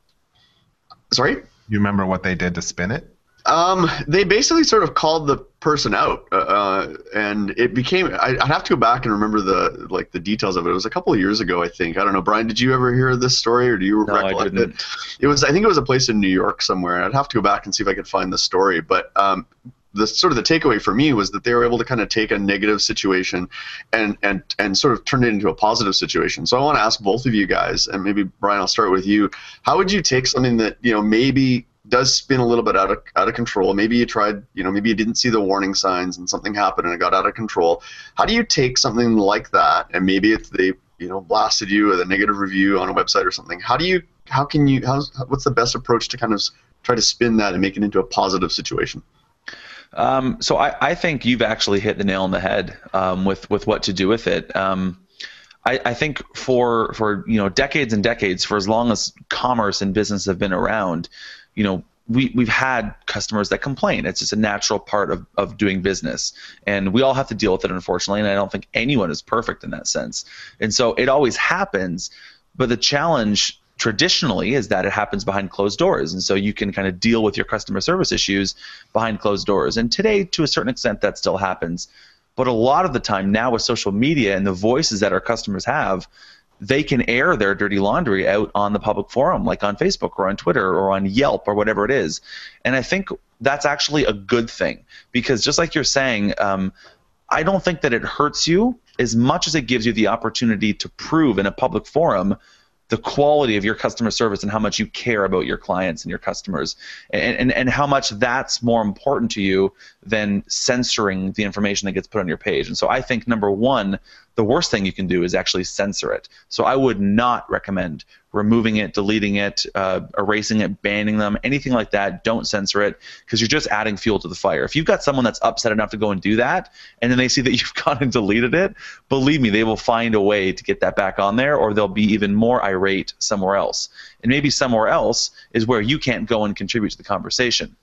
Sorry? You remember what they did to spin it? Um, they basically sort of called the person out, uh, uh, and it became. I, would have to go back and remember the like the details of it. It was a couple of years ago, I think. I don't know, Brian. Did you ever hear this story, or do you no, recollect it? It was. I think it was a place in New York somewhere. I'd have to go back and see if I could find the story. But um, the sort of the takeaway for me was that they were able to kind of take a negative situation and and and sort of turn it into a positive situation. So I want to ask both of you guys, and maybe Brian, I'll start with you. How would you take something that you know maybe does spin a little bit out of out of control. Maybe you tried, you know, maybe you didn't see the warning signs and something happened and it got out of control. How do you take something like that and maybe if they, you know, blasted you with a negative review on a website or something? How do you how can you how what's the best approach to kind of try to spin that and make it into a positive situation? Um, so I, I think you've actually hit the nail on the head um, with with what to do with it. Um, I, I, think for for you know decades and decades, for as long as commerce and business have been around, you know, we, we've had customers that complain. It's just a natural part of, of doing business. And we all have to deal with it, unfortunately. And I don't think anyone is perfect in that sense. And so it always happens. But the challenge traditionally is that it happens behind closed doors. And so you can kind of deal with your customer service issues behind closed doors. And today, to a certain extent, that still happens. But a lot of the time now with social media and the voices that our customers have, they can air their dirty laundry out on the public forum, like on Facebook or on Twitter or on Yelp or whatever it is. And I think that's actually a good thing because just like you're saying, um, I don't think that it hurts you as much as it gives you the opportunity to prove in a public forum the quality of your customer service and how much you care about your clients and your customers and, and, and how much that's more important to you than censoring the information that gets put on your page. And so I think number one, the worst thing you can do is actually censor it. So I would not recommend removing it, deleting it, uh, erasing it, banning them, anything like that. Don't censor it because you're just adding fuel to the fire. If you've got someone that's upset enough to go and do that, and then they see that you've gone and deleted it, believe me, they will find a way to get that back on there, or they'll be even more irate somewhere else. And maybe somewhere else is where you can't go and contribute to the conversation.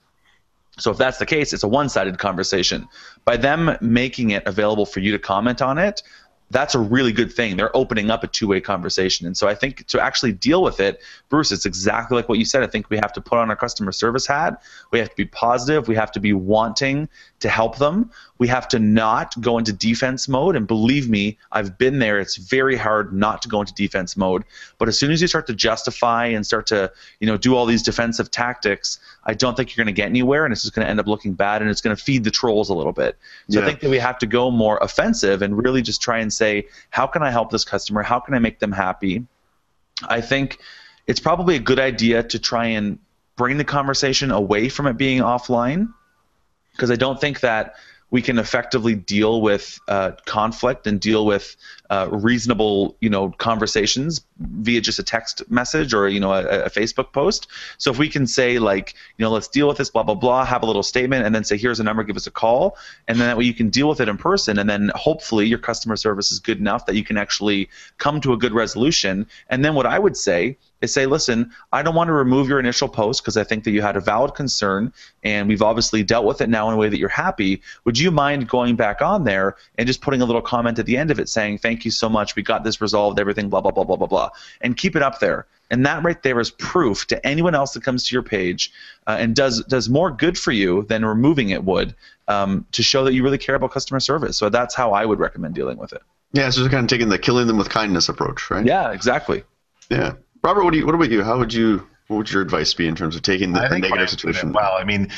So if that's the case, it's a one-sided conversation. By them making it available for you to comment on it, that's a really good thing. They're opening up a two-way conversation. And so I think to actually deal with it, Bruce, it's exactly like what you said. I think we have to put on our customer service hat. We have to be positive. We have to be wanting to help them. We have to not go into defense mode. And believe me, I've been there. It's very hard not to go into defense mode. But as soon as you start to justify and start to, you know, do all these defensive tactics, I don't think you're going to get anywhere, and it's just going to end up looking bad, and it's going to feed the trolls a little bit. So yeah. I think that we have to go more offensive and really just try and say, how can I help this customer? How can I make them happy? I think it's probably a good idea to try and bring the conversation away from it being offline because I don't think that we can effectively deal with uh, conflict and deal with uh, reasonable, you know, conversations via just a text message or you know a, a, Facebook post. So if we can say like, you know, let's deal with this, blah blah blah, have a little statement, and then say here's a number, give us a call, and then that way you can deal with it in person, and then hopefully your customer service is good enough that you can actually come to a good resolution. And then what I would say is say, listen, I don't want to remove your initial post because I think that you had a valid concern and we've obviously dealt with it now in a way that you're happy. Would you mind going back on there and just putting a little comment at the end of it saying, thank you so much, we got this resolved, everything, blah, blah, blah, blah, blah, blah, and keep it up there. And that right there is proof to anyone else that comes to your page uh, and does does more good for you than removing it would um, to show that you really care about customer service. So that's how I would recommend dealing with it. Yeah, so just kind of taking the killing them with kindness approach, right? Yeah, exactly. Yeah. Robert, what do you? What about you? How would you? What would your advice be in terms of taking the, the negative situation? Well, I mean,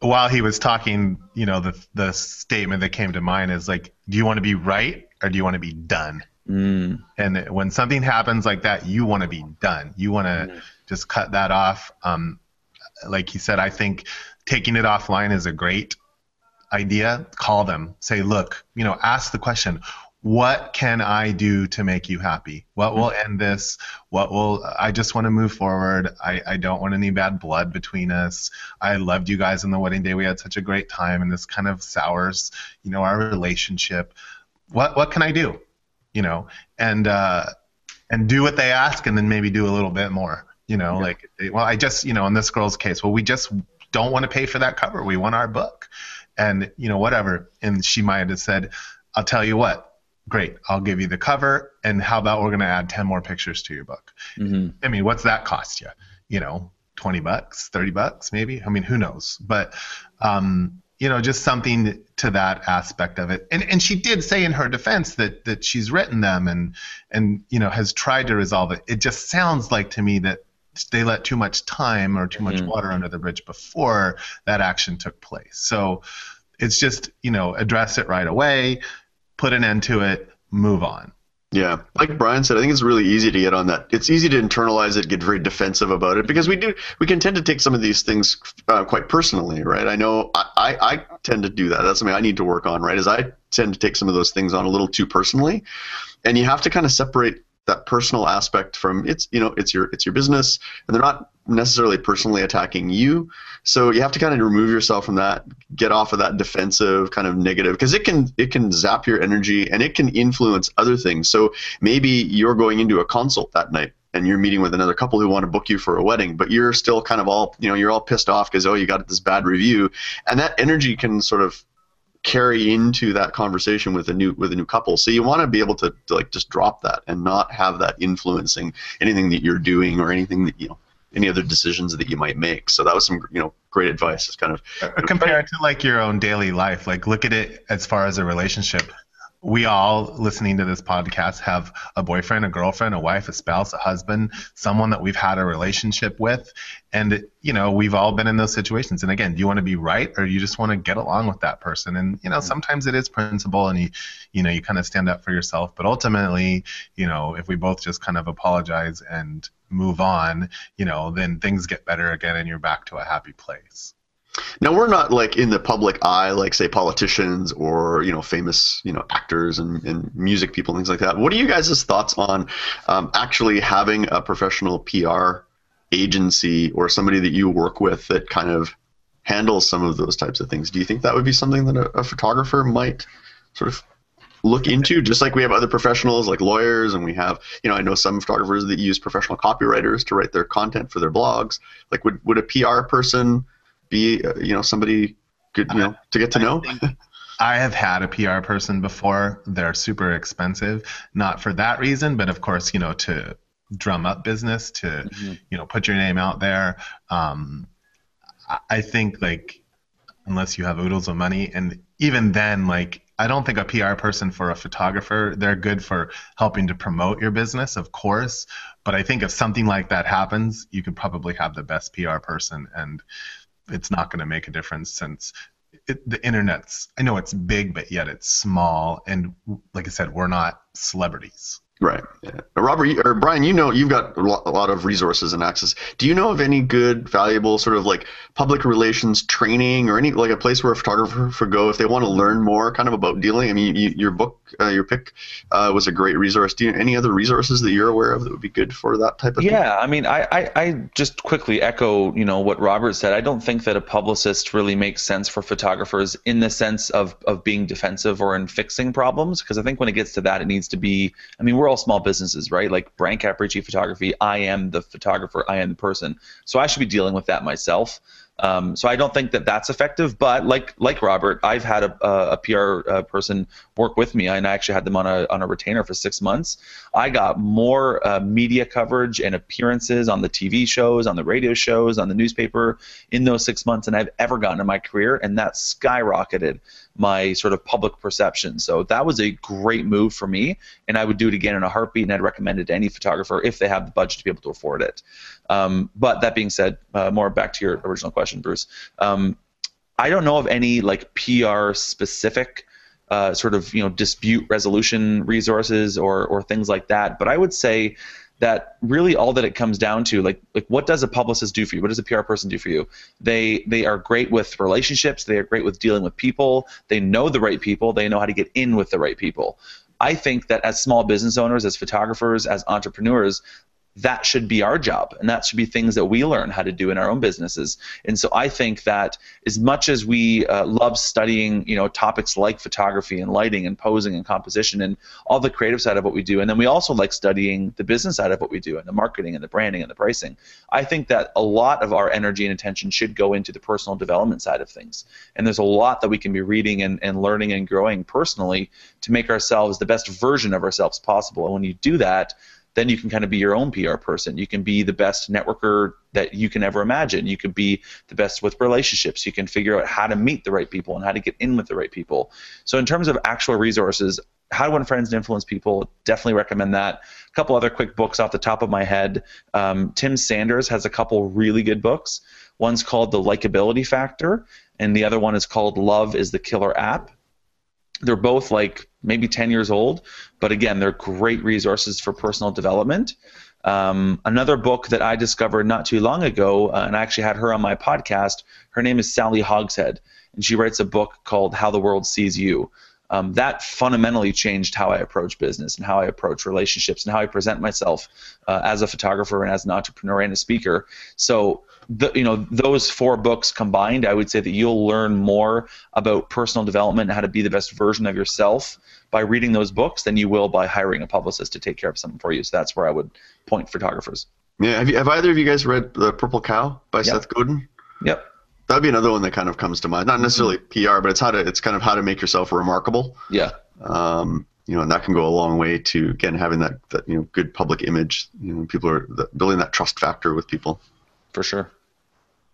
while he was talking, you know, the the statement that came to mind is like, do you want to be right or do you want to be done? Mm. And when something happens like that, you want to be done. You want to mm. just cut that off. Um, like he said, I think taking it offline is a great idea. Call them. Say, look, you know, ask the question what can I do to make you happy? What will end this? What will I just want to move forward? I, I don't want any bad blood between us. I loved you guys on the wedding day. We had such a great time, and this kind of sours, you know, our relationship. What what can I do? You know, and uh, and do what they ask, and then maybe do a little bit more. You know, yeah. like well, I just you know, in this girl's case, well, we just don't want to pay for that cover. We want our book, and you know, whatever. And she might have said, I'll tell you what great i'll give you the cover and how about we're going to add 10 more pictures to your book mm-hmm. i mean what's that cost you you know 20 bucks 30 bucks maybe i mean who knows but um, you know, just something to that aspect of it. And and she did say in her defense that that she's written them and and you know has tried to resolve it. It just sounds like to me that they let too much time or too much mm-hmm. water under the bridge before that action took place. So it's just you know address it right away, put an end to it, move on. Yeah, like Brian said, I think it's really easy to get on that. It's easy to internalize it, get very defensive about it, because we do we can tend to take some of these things uh, quite personally, right? I know I, I, I tend to do that. That's something I need to work on, right? Is I tend to take some of those things on a little too personally, and you have to kind of separate that personal aspect from it's you know it's your it's your business and they're not necessarily personally attacking you. So you have to kind of remove yourself from that get off of that defensive kind of negative because it can it can zap your energy and it can influence other things. So maybe you're going into a consult that night and you're meeting with another couple who want to book you for a wedding but you're still kind of all you know you're all pissed off because oh you got this bad review. And that energy can sort of carry into that conversation with a new with a new couple. So you want to be able to, to, like just drop that and not have that influencing anything that you're doing or anything that you know any other decisions that you might make. So that was some you know great advice. It's kind of uh, compare it to like your own daily life. Like look at it as far as a relationship we all listening to this podcast have a boyfriend, a girlfriend, a wife, a spouse, a husband, someone that we've had a relationship with. And, you know, we've all been in those situations. And again, do you want to be right or you just want to get along with that person? And, you know, mm-hmm. sometimes it is principle and you, you know, you kind of stand up for yourself. But ultimately, you know, if we both just kind of apologize and move on, you know, then things get better again and you're back to a happy place. Now we're not like in the public eye, like say politicians or you know famous you know actors and, and music people and things like that. What are you guys' thoughts on um, actually having a professional PR agency or somebody that you work with that kind of handles some of those types of things? Do you think that would be something that a, a photographer might sort of look into just like we have other professionals like lawyers and we have you know i know some photographers that use professional copywriters to write their content for their blogs like would, would a pr person be uh, you know somebody good you know to get to know? I have had a PR person before. They're super expensive, not for that reason, but of course, you know, to drum up business, to mm-hmm. you know, put your name out there. Um, I think like unless you have oodles of money, and even then, like I don't think a PR person for a photographer, they're good for helping to promote your business, of course. But I think if something like that happens, you could probably have the best PR person. And it's not going to make a difference since it, the internet's i know it's big but yet it's small and like i said we're not celebrities Right. Yeah. Robert or Brian, you know you've got a lot of resources and access. Do you know of any good, valuable sort of like public relations training or any like a place where a photographer could go if they want to learn more kind of about dealing? I mean, you, your book, uh, your pick uh, was a great resource. Do you any other resources that you're aware of that would be good for that type of? Thing? Yeah, thing? I mean, I, I I just quickly echo you know what Robert said. I don't think that a publicist really makes sense for photographers in the sense of of being defensive or in fixing problems because I think when it gets to that, it needs to be. I mean, we're all small businesses, right? Like Brian Caporicci Photography, I am the photographer, I am the person. So I should be dealing with that myself. Um, so I don't think that that's effective. But like like Robert, I've had a, a PR uh, person work with me, and I actually had them on a on a retainer for six months. I got more uh, media coverage and appearances on the TV shows, on the radio shows, on the newspaper in those six months than I've ever gotten in my career, and that skyrocketed my sort of public perception. So that was a great move for me, and I would do it again in a heartbeat, and I'd recommend it to any photographer if they have the budget to be able to afford it. Um, but that being said, uh, more back to your original question, Bruce. Um, I don't know of any like PR specific uh, sort of you know dispute resolution resources or or things like that. But I would say that really all that it comes down to like like what does a publicist do for you? What does a pr person do for you? They they are great with relationships. They are great with dealing with people. They know the right people. They know how to get in with the right people. I think that as small business owners, as photographers, as entrepreneurs, that should be our job and that should be things that we learn how to do in our own businesses. And so i think that as much as we uh, love studying you know topics like photography and lighting and posing and composition and all the creative side of what we do and then we also like studying the business side of what we do and the marketing and the branding and the pricing i think that a lot of our energy and attention should go into the personal development side of things. And there's a lot that we can be reading and, and learning and growing personally to make ourselves the best version of ourselves possible. And when you do that then you can kind of be your own PR person. You can be the best networker that you can ever imagine. You could be the best with relationships. You can figure out how to meet the right people and how to get in with the right people. So, in terms of actual resources, how to win friends and influence people, definitely recommend that. A couple other quick books off the top of my head. Um, Tim Sanders has a couple really good books. One's called The Likability Factor, and the other one is called Love is the Killer App. They're both like maybe 10 years old, but again, they're great resources for personal development. Um, another book that I discovered not too long ago, uh, and I actually had her on my podcast, her name is Sally Hogshead, and she writes a book called How the World Sees You. Um, that fundamentally changed how I approach business and how I approach relationships and how I present myself uh, as a photographer and as an entrepreneur and a speaker. So the, you know those four books combined, I would say that you'll learn more about personal development and how to be the best version of yourself by reading those books than you will by hiring a publicist to take care of something for you. So that's where I would point photographers. Yeah, have, you, have either of you guys read The Purple Cow by yep. Seth Godin? Yep. That'd be another one that kind of comes to mind. Not necessarily mm-hmm. PR, but it's how to it's kind of how to make yourself remarkable. Yeah. Um, you know, and that can go a long way to again having that, that you know good public image. You know, people are building that trust factor with people. For sure.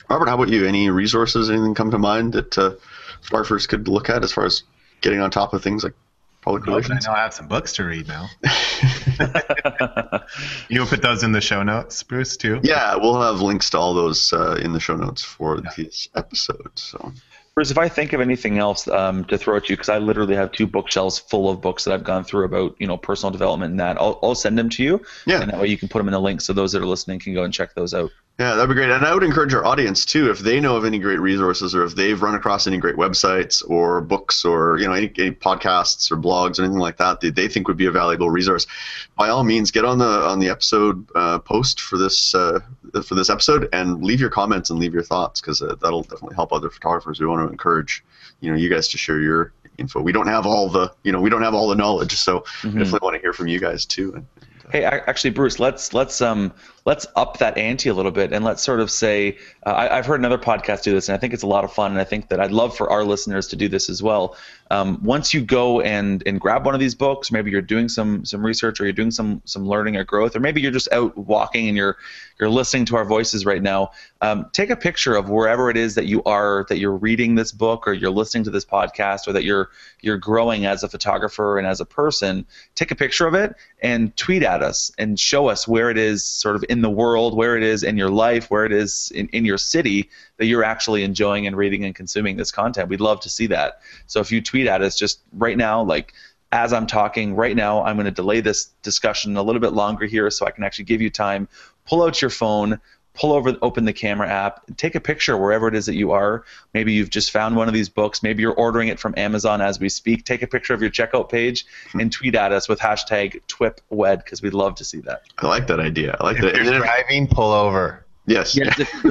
Robert, how about you? Any resources, anything come to mind that uh, photographers could look at as far as getting on top of things like public relations? I know I have some books to read now. You'll put those in the show notes, Bruce, too? Yeah, we'll have links to all those uh, in the show notes for yeah. this episode. So. Bruce, if I think of anything else um, to throw at you, because I literally have two bookshelves full of books that I've gone through about you know personal development and that, I'll, I'll send them to you. Yeah. And that way you can put them in the link so those that are listening can go and check those out. Yeah, that'd be great. And I would encourage our audience too, if they know of any great resources or if they've run across any great websites or books or you know any, any podcasts or blogs or anything like that that they think would be a valuable resource, by all means, get on the on the episode uh, post for this uh, for this episode and leave your comments and leave your thoughts because uh, that'll definitely help other photographers. We want to encourage you know you guys to share your info. We don't have all the you know we don't have all the knowledge, so mm-hmm. definitely want to hear from you guys too. And, Hey, actually, Bruce, let's let's um let's up that ante a little bit and let's sort of say uh, I, have heard another podcast do this and I think it's a lot of fun and I think that I'd love for our listeners to do this as well. Um, once you go and and grab one of these books, maybe you're doing some some research or you're doing some some learning or growth, or maybe you're just out walking and you're you're listening to our voices right now. Um, take a picture of wherever it is that you are that you're reading this book or you're listening to this podcast or that you're you're growing as a photographer and as a person. Take a picture of it and tweet at us and show us where it is sort of in in the world, where it is in your life, where it is in, in your city that you're actually enjoying and reading and consuming this content. We'd love to see that. So if you tweet at us just right now, like as I'm talking right now, I'm going to delay this discussion a little bit longer here so I can actually give you time. Pull out your phone, pull over, open the camera app, take a picture wherever it is that you are. Maybe you've just found one of these books. Maybe you're ordering it from Amazon as we speak. Take a picture of your checkout page hmm. and tweet at us with hashtag TWIPWED because we'd love to see that. I like that idea. I like if that. You're driving, pull over. Yes.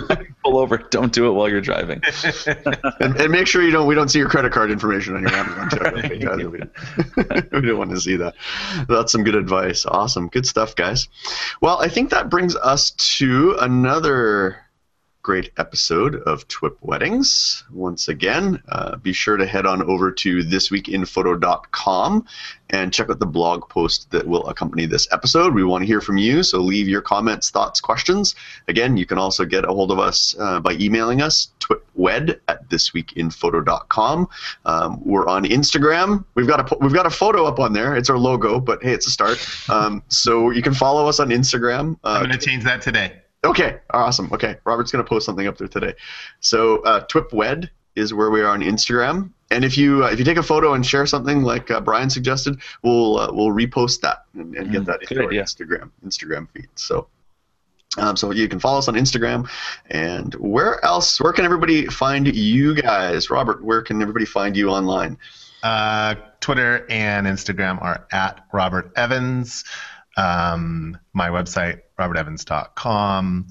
pull over. Don't do it while you're driving. and, and, make sure you don't. We don't see your credit card information on your Amazon check. we don't want to see that. That's some good advice. Awesome. Good stuff, guys. Well, I think that brings us to another great episode of TWIP Weddings. Once again, uh, be sure to head on over to thisweekinphoto.com and check out the blog post that will accompany this episode. We want to hear from you, so leave your comments, thoughts, questions. Again, you can also get a hold of us uh, by emailing us, twipwed at thisweekinphoto.com. Um, we're on Instagram. We've got a we've got a photo up on there. It's our logo, but hey, it's a start. Um, so you can follow us on Instagram. Uh, I'm going to change that today. Okay, awesome. Okay, Robert's gonna post something up there today. So uh, TwipWed is where we are on Instagram, and if you uh, if you take a photo and share something like uh, Brian suggested, we'll uh, we'll repost that and, and get mm, that into our Instagram Instagram feed. So. Um, so you can follow us on Instagram, and where else? Where can everybody find you guys? Robert, where can everybody find you online? Uh, Twitter and Instagram are at Robert Evans. Um, my website, robertevans.com.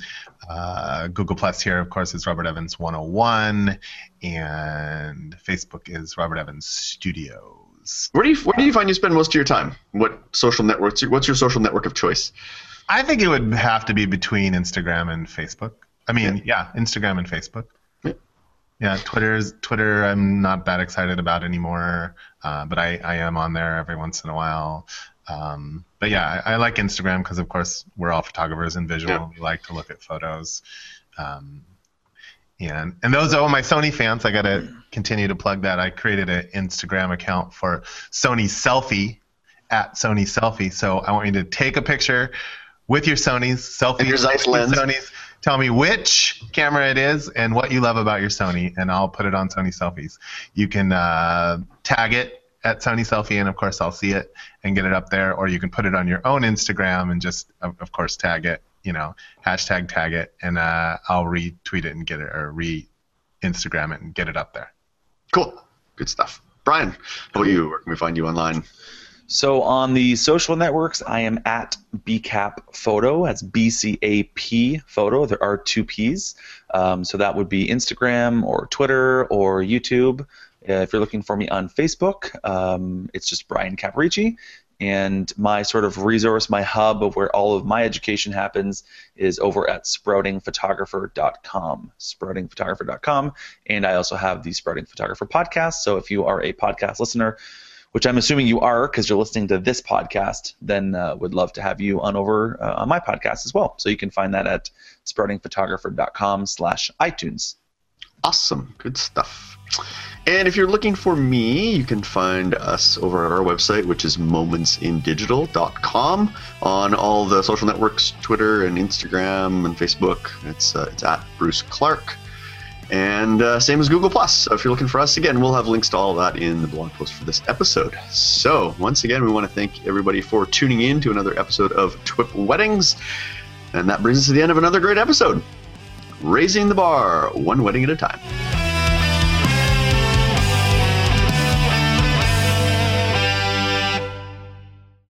Uh, Google Plus here, of course, is Robert Evans 101, and Facebook is Robert Evans Studios. Where do you where do you find you spend most of your time? What social networks? What's your social network of choice? I think it would have to be between Instagram and Facebook. I mean, yeah, yeah Instagram and Facebook. Yeah. yeah, Twitter's Twitter. I'm not that excited about anymore, uh, but I, I am on there every once in a while. Um, but yeah, I, I like Instagram because, of course, we're all photographers and visual. Yeah. We like to look at photos. Um, and and those are my Sony fans. I got to continue to plug that. I created an Instagram account for Sony Selfie at Sony Selfie. So I want you to take a picture with your Sony's selfie. And your Zeiss lens. Sony's. Tell me which camera it is and what you love about your Sony, and I'll put it on Sony Selfies. You can uh, tag it at Sony Selfie, and of course I'll see it and get it up there, or you can put it on your own Instagram and just, of, of course, tag it. You know, hashtag tag it, and uh, I'll retweet it and get it, or re Instagram it and get it up there. Cool. Good stuff. Brian, how about you? Where can we find you online? So on the social networks, I am at BCAP Photo. That's B C A P Photo. There are two P's. Um, so that would be Instagram or Twitter or YouTube. Uh, if you're looking for me on Facebook, um, it's just Brian Caporicci. And my sort of resource, my hub of where all of my education happens is over at sproutingphotographer.com. Sproutingphotographer.com. And I also have the Sprouting Photographer podcast. So if you are a podcast listener, which I'm assuming you are because you're listening to this podcast, then uh, would love to have you on over uh, on my podcast as well. So you can find that at sproutingphotographer.com slash iTunes. Awesome. Good stuff. And if you're looking for me, you can find us over at our website, which is momentsindigital.com. On all the social networks, Twitter and Instagram and Facebook, it's, uh, it's at Bruce Clark. And uh, same as Google Plus. So if you're looking for us again, we'll have links to all that in the blog post for this episode. So once again, we want to thank everybody for tuning in to another episode of TWIP Weddings. And that brings us to the end of another great episode. Raising the bar, one wedding at a time.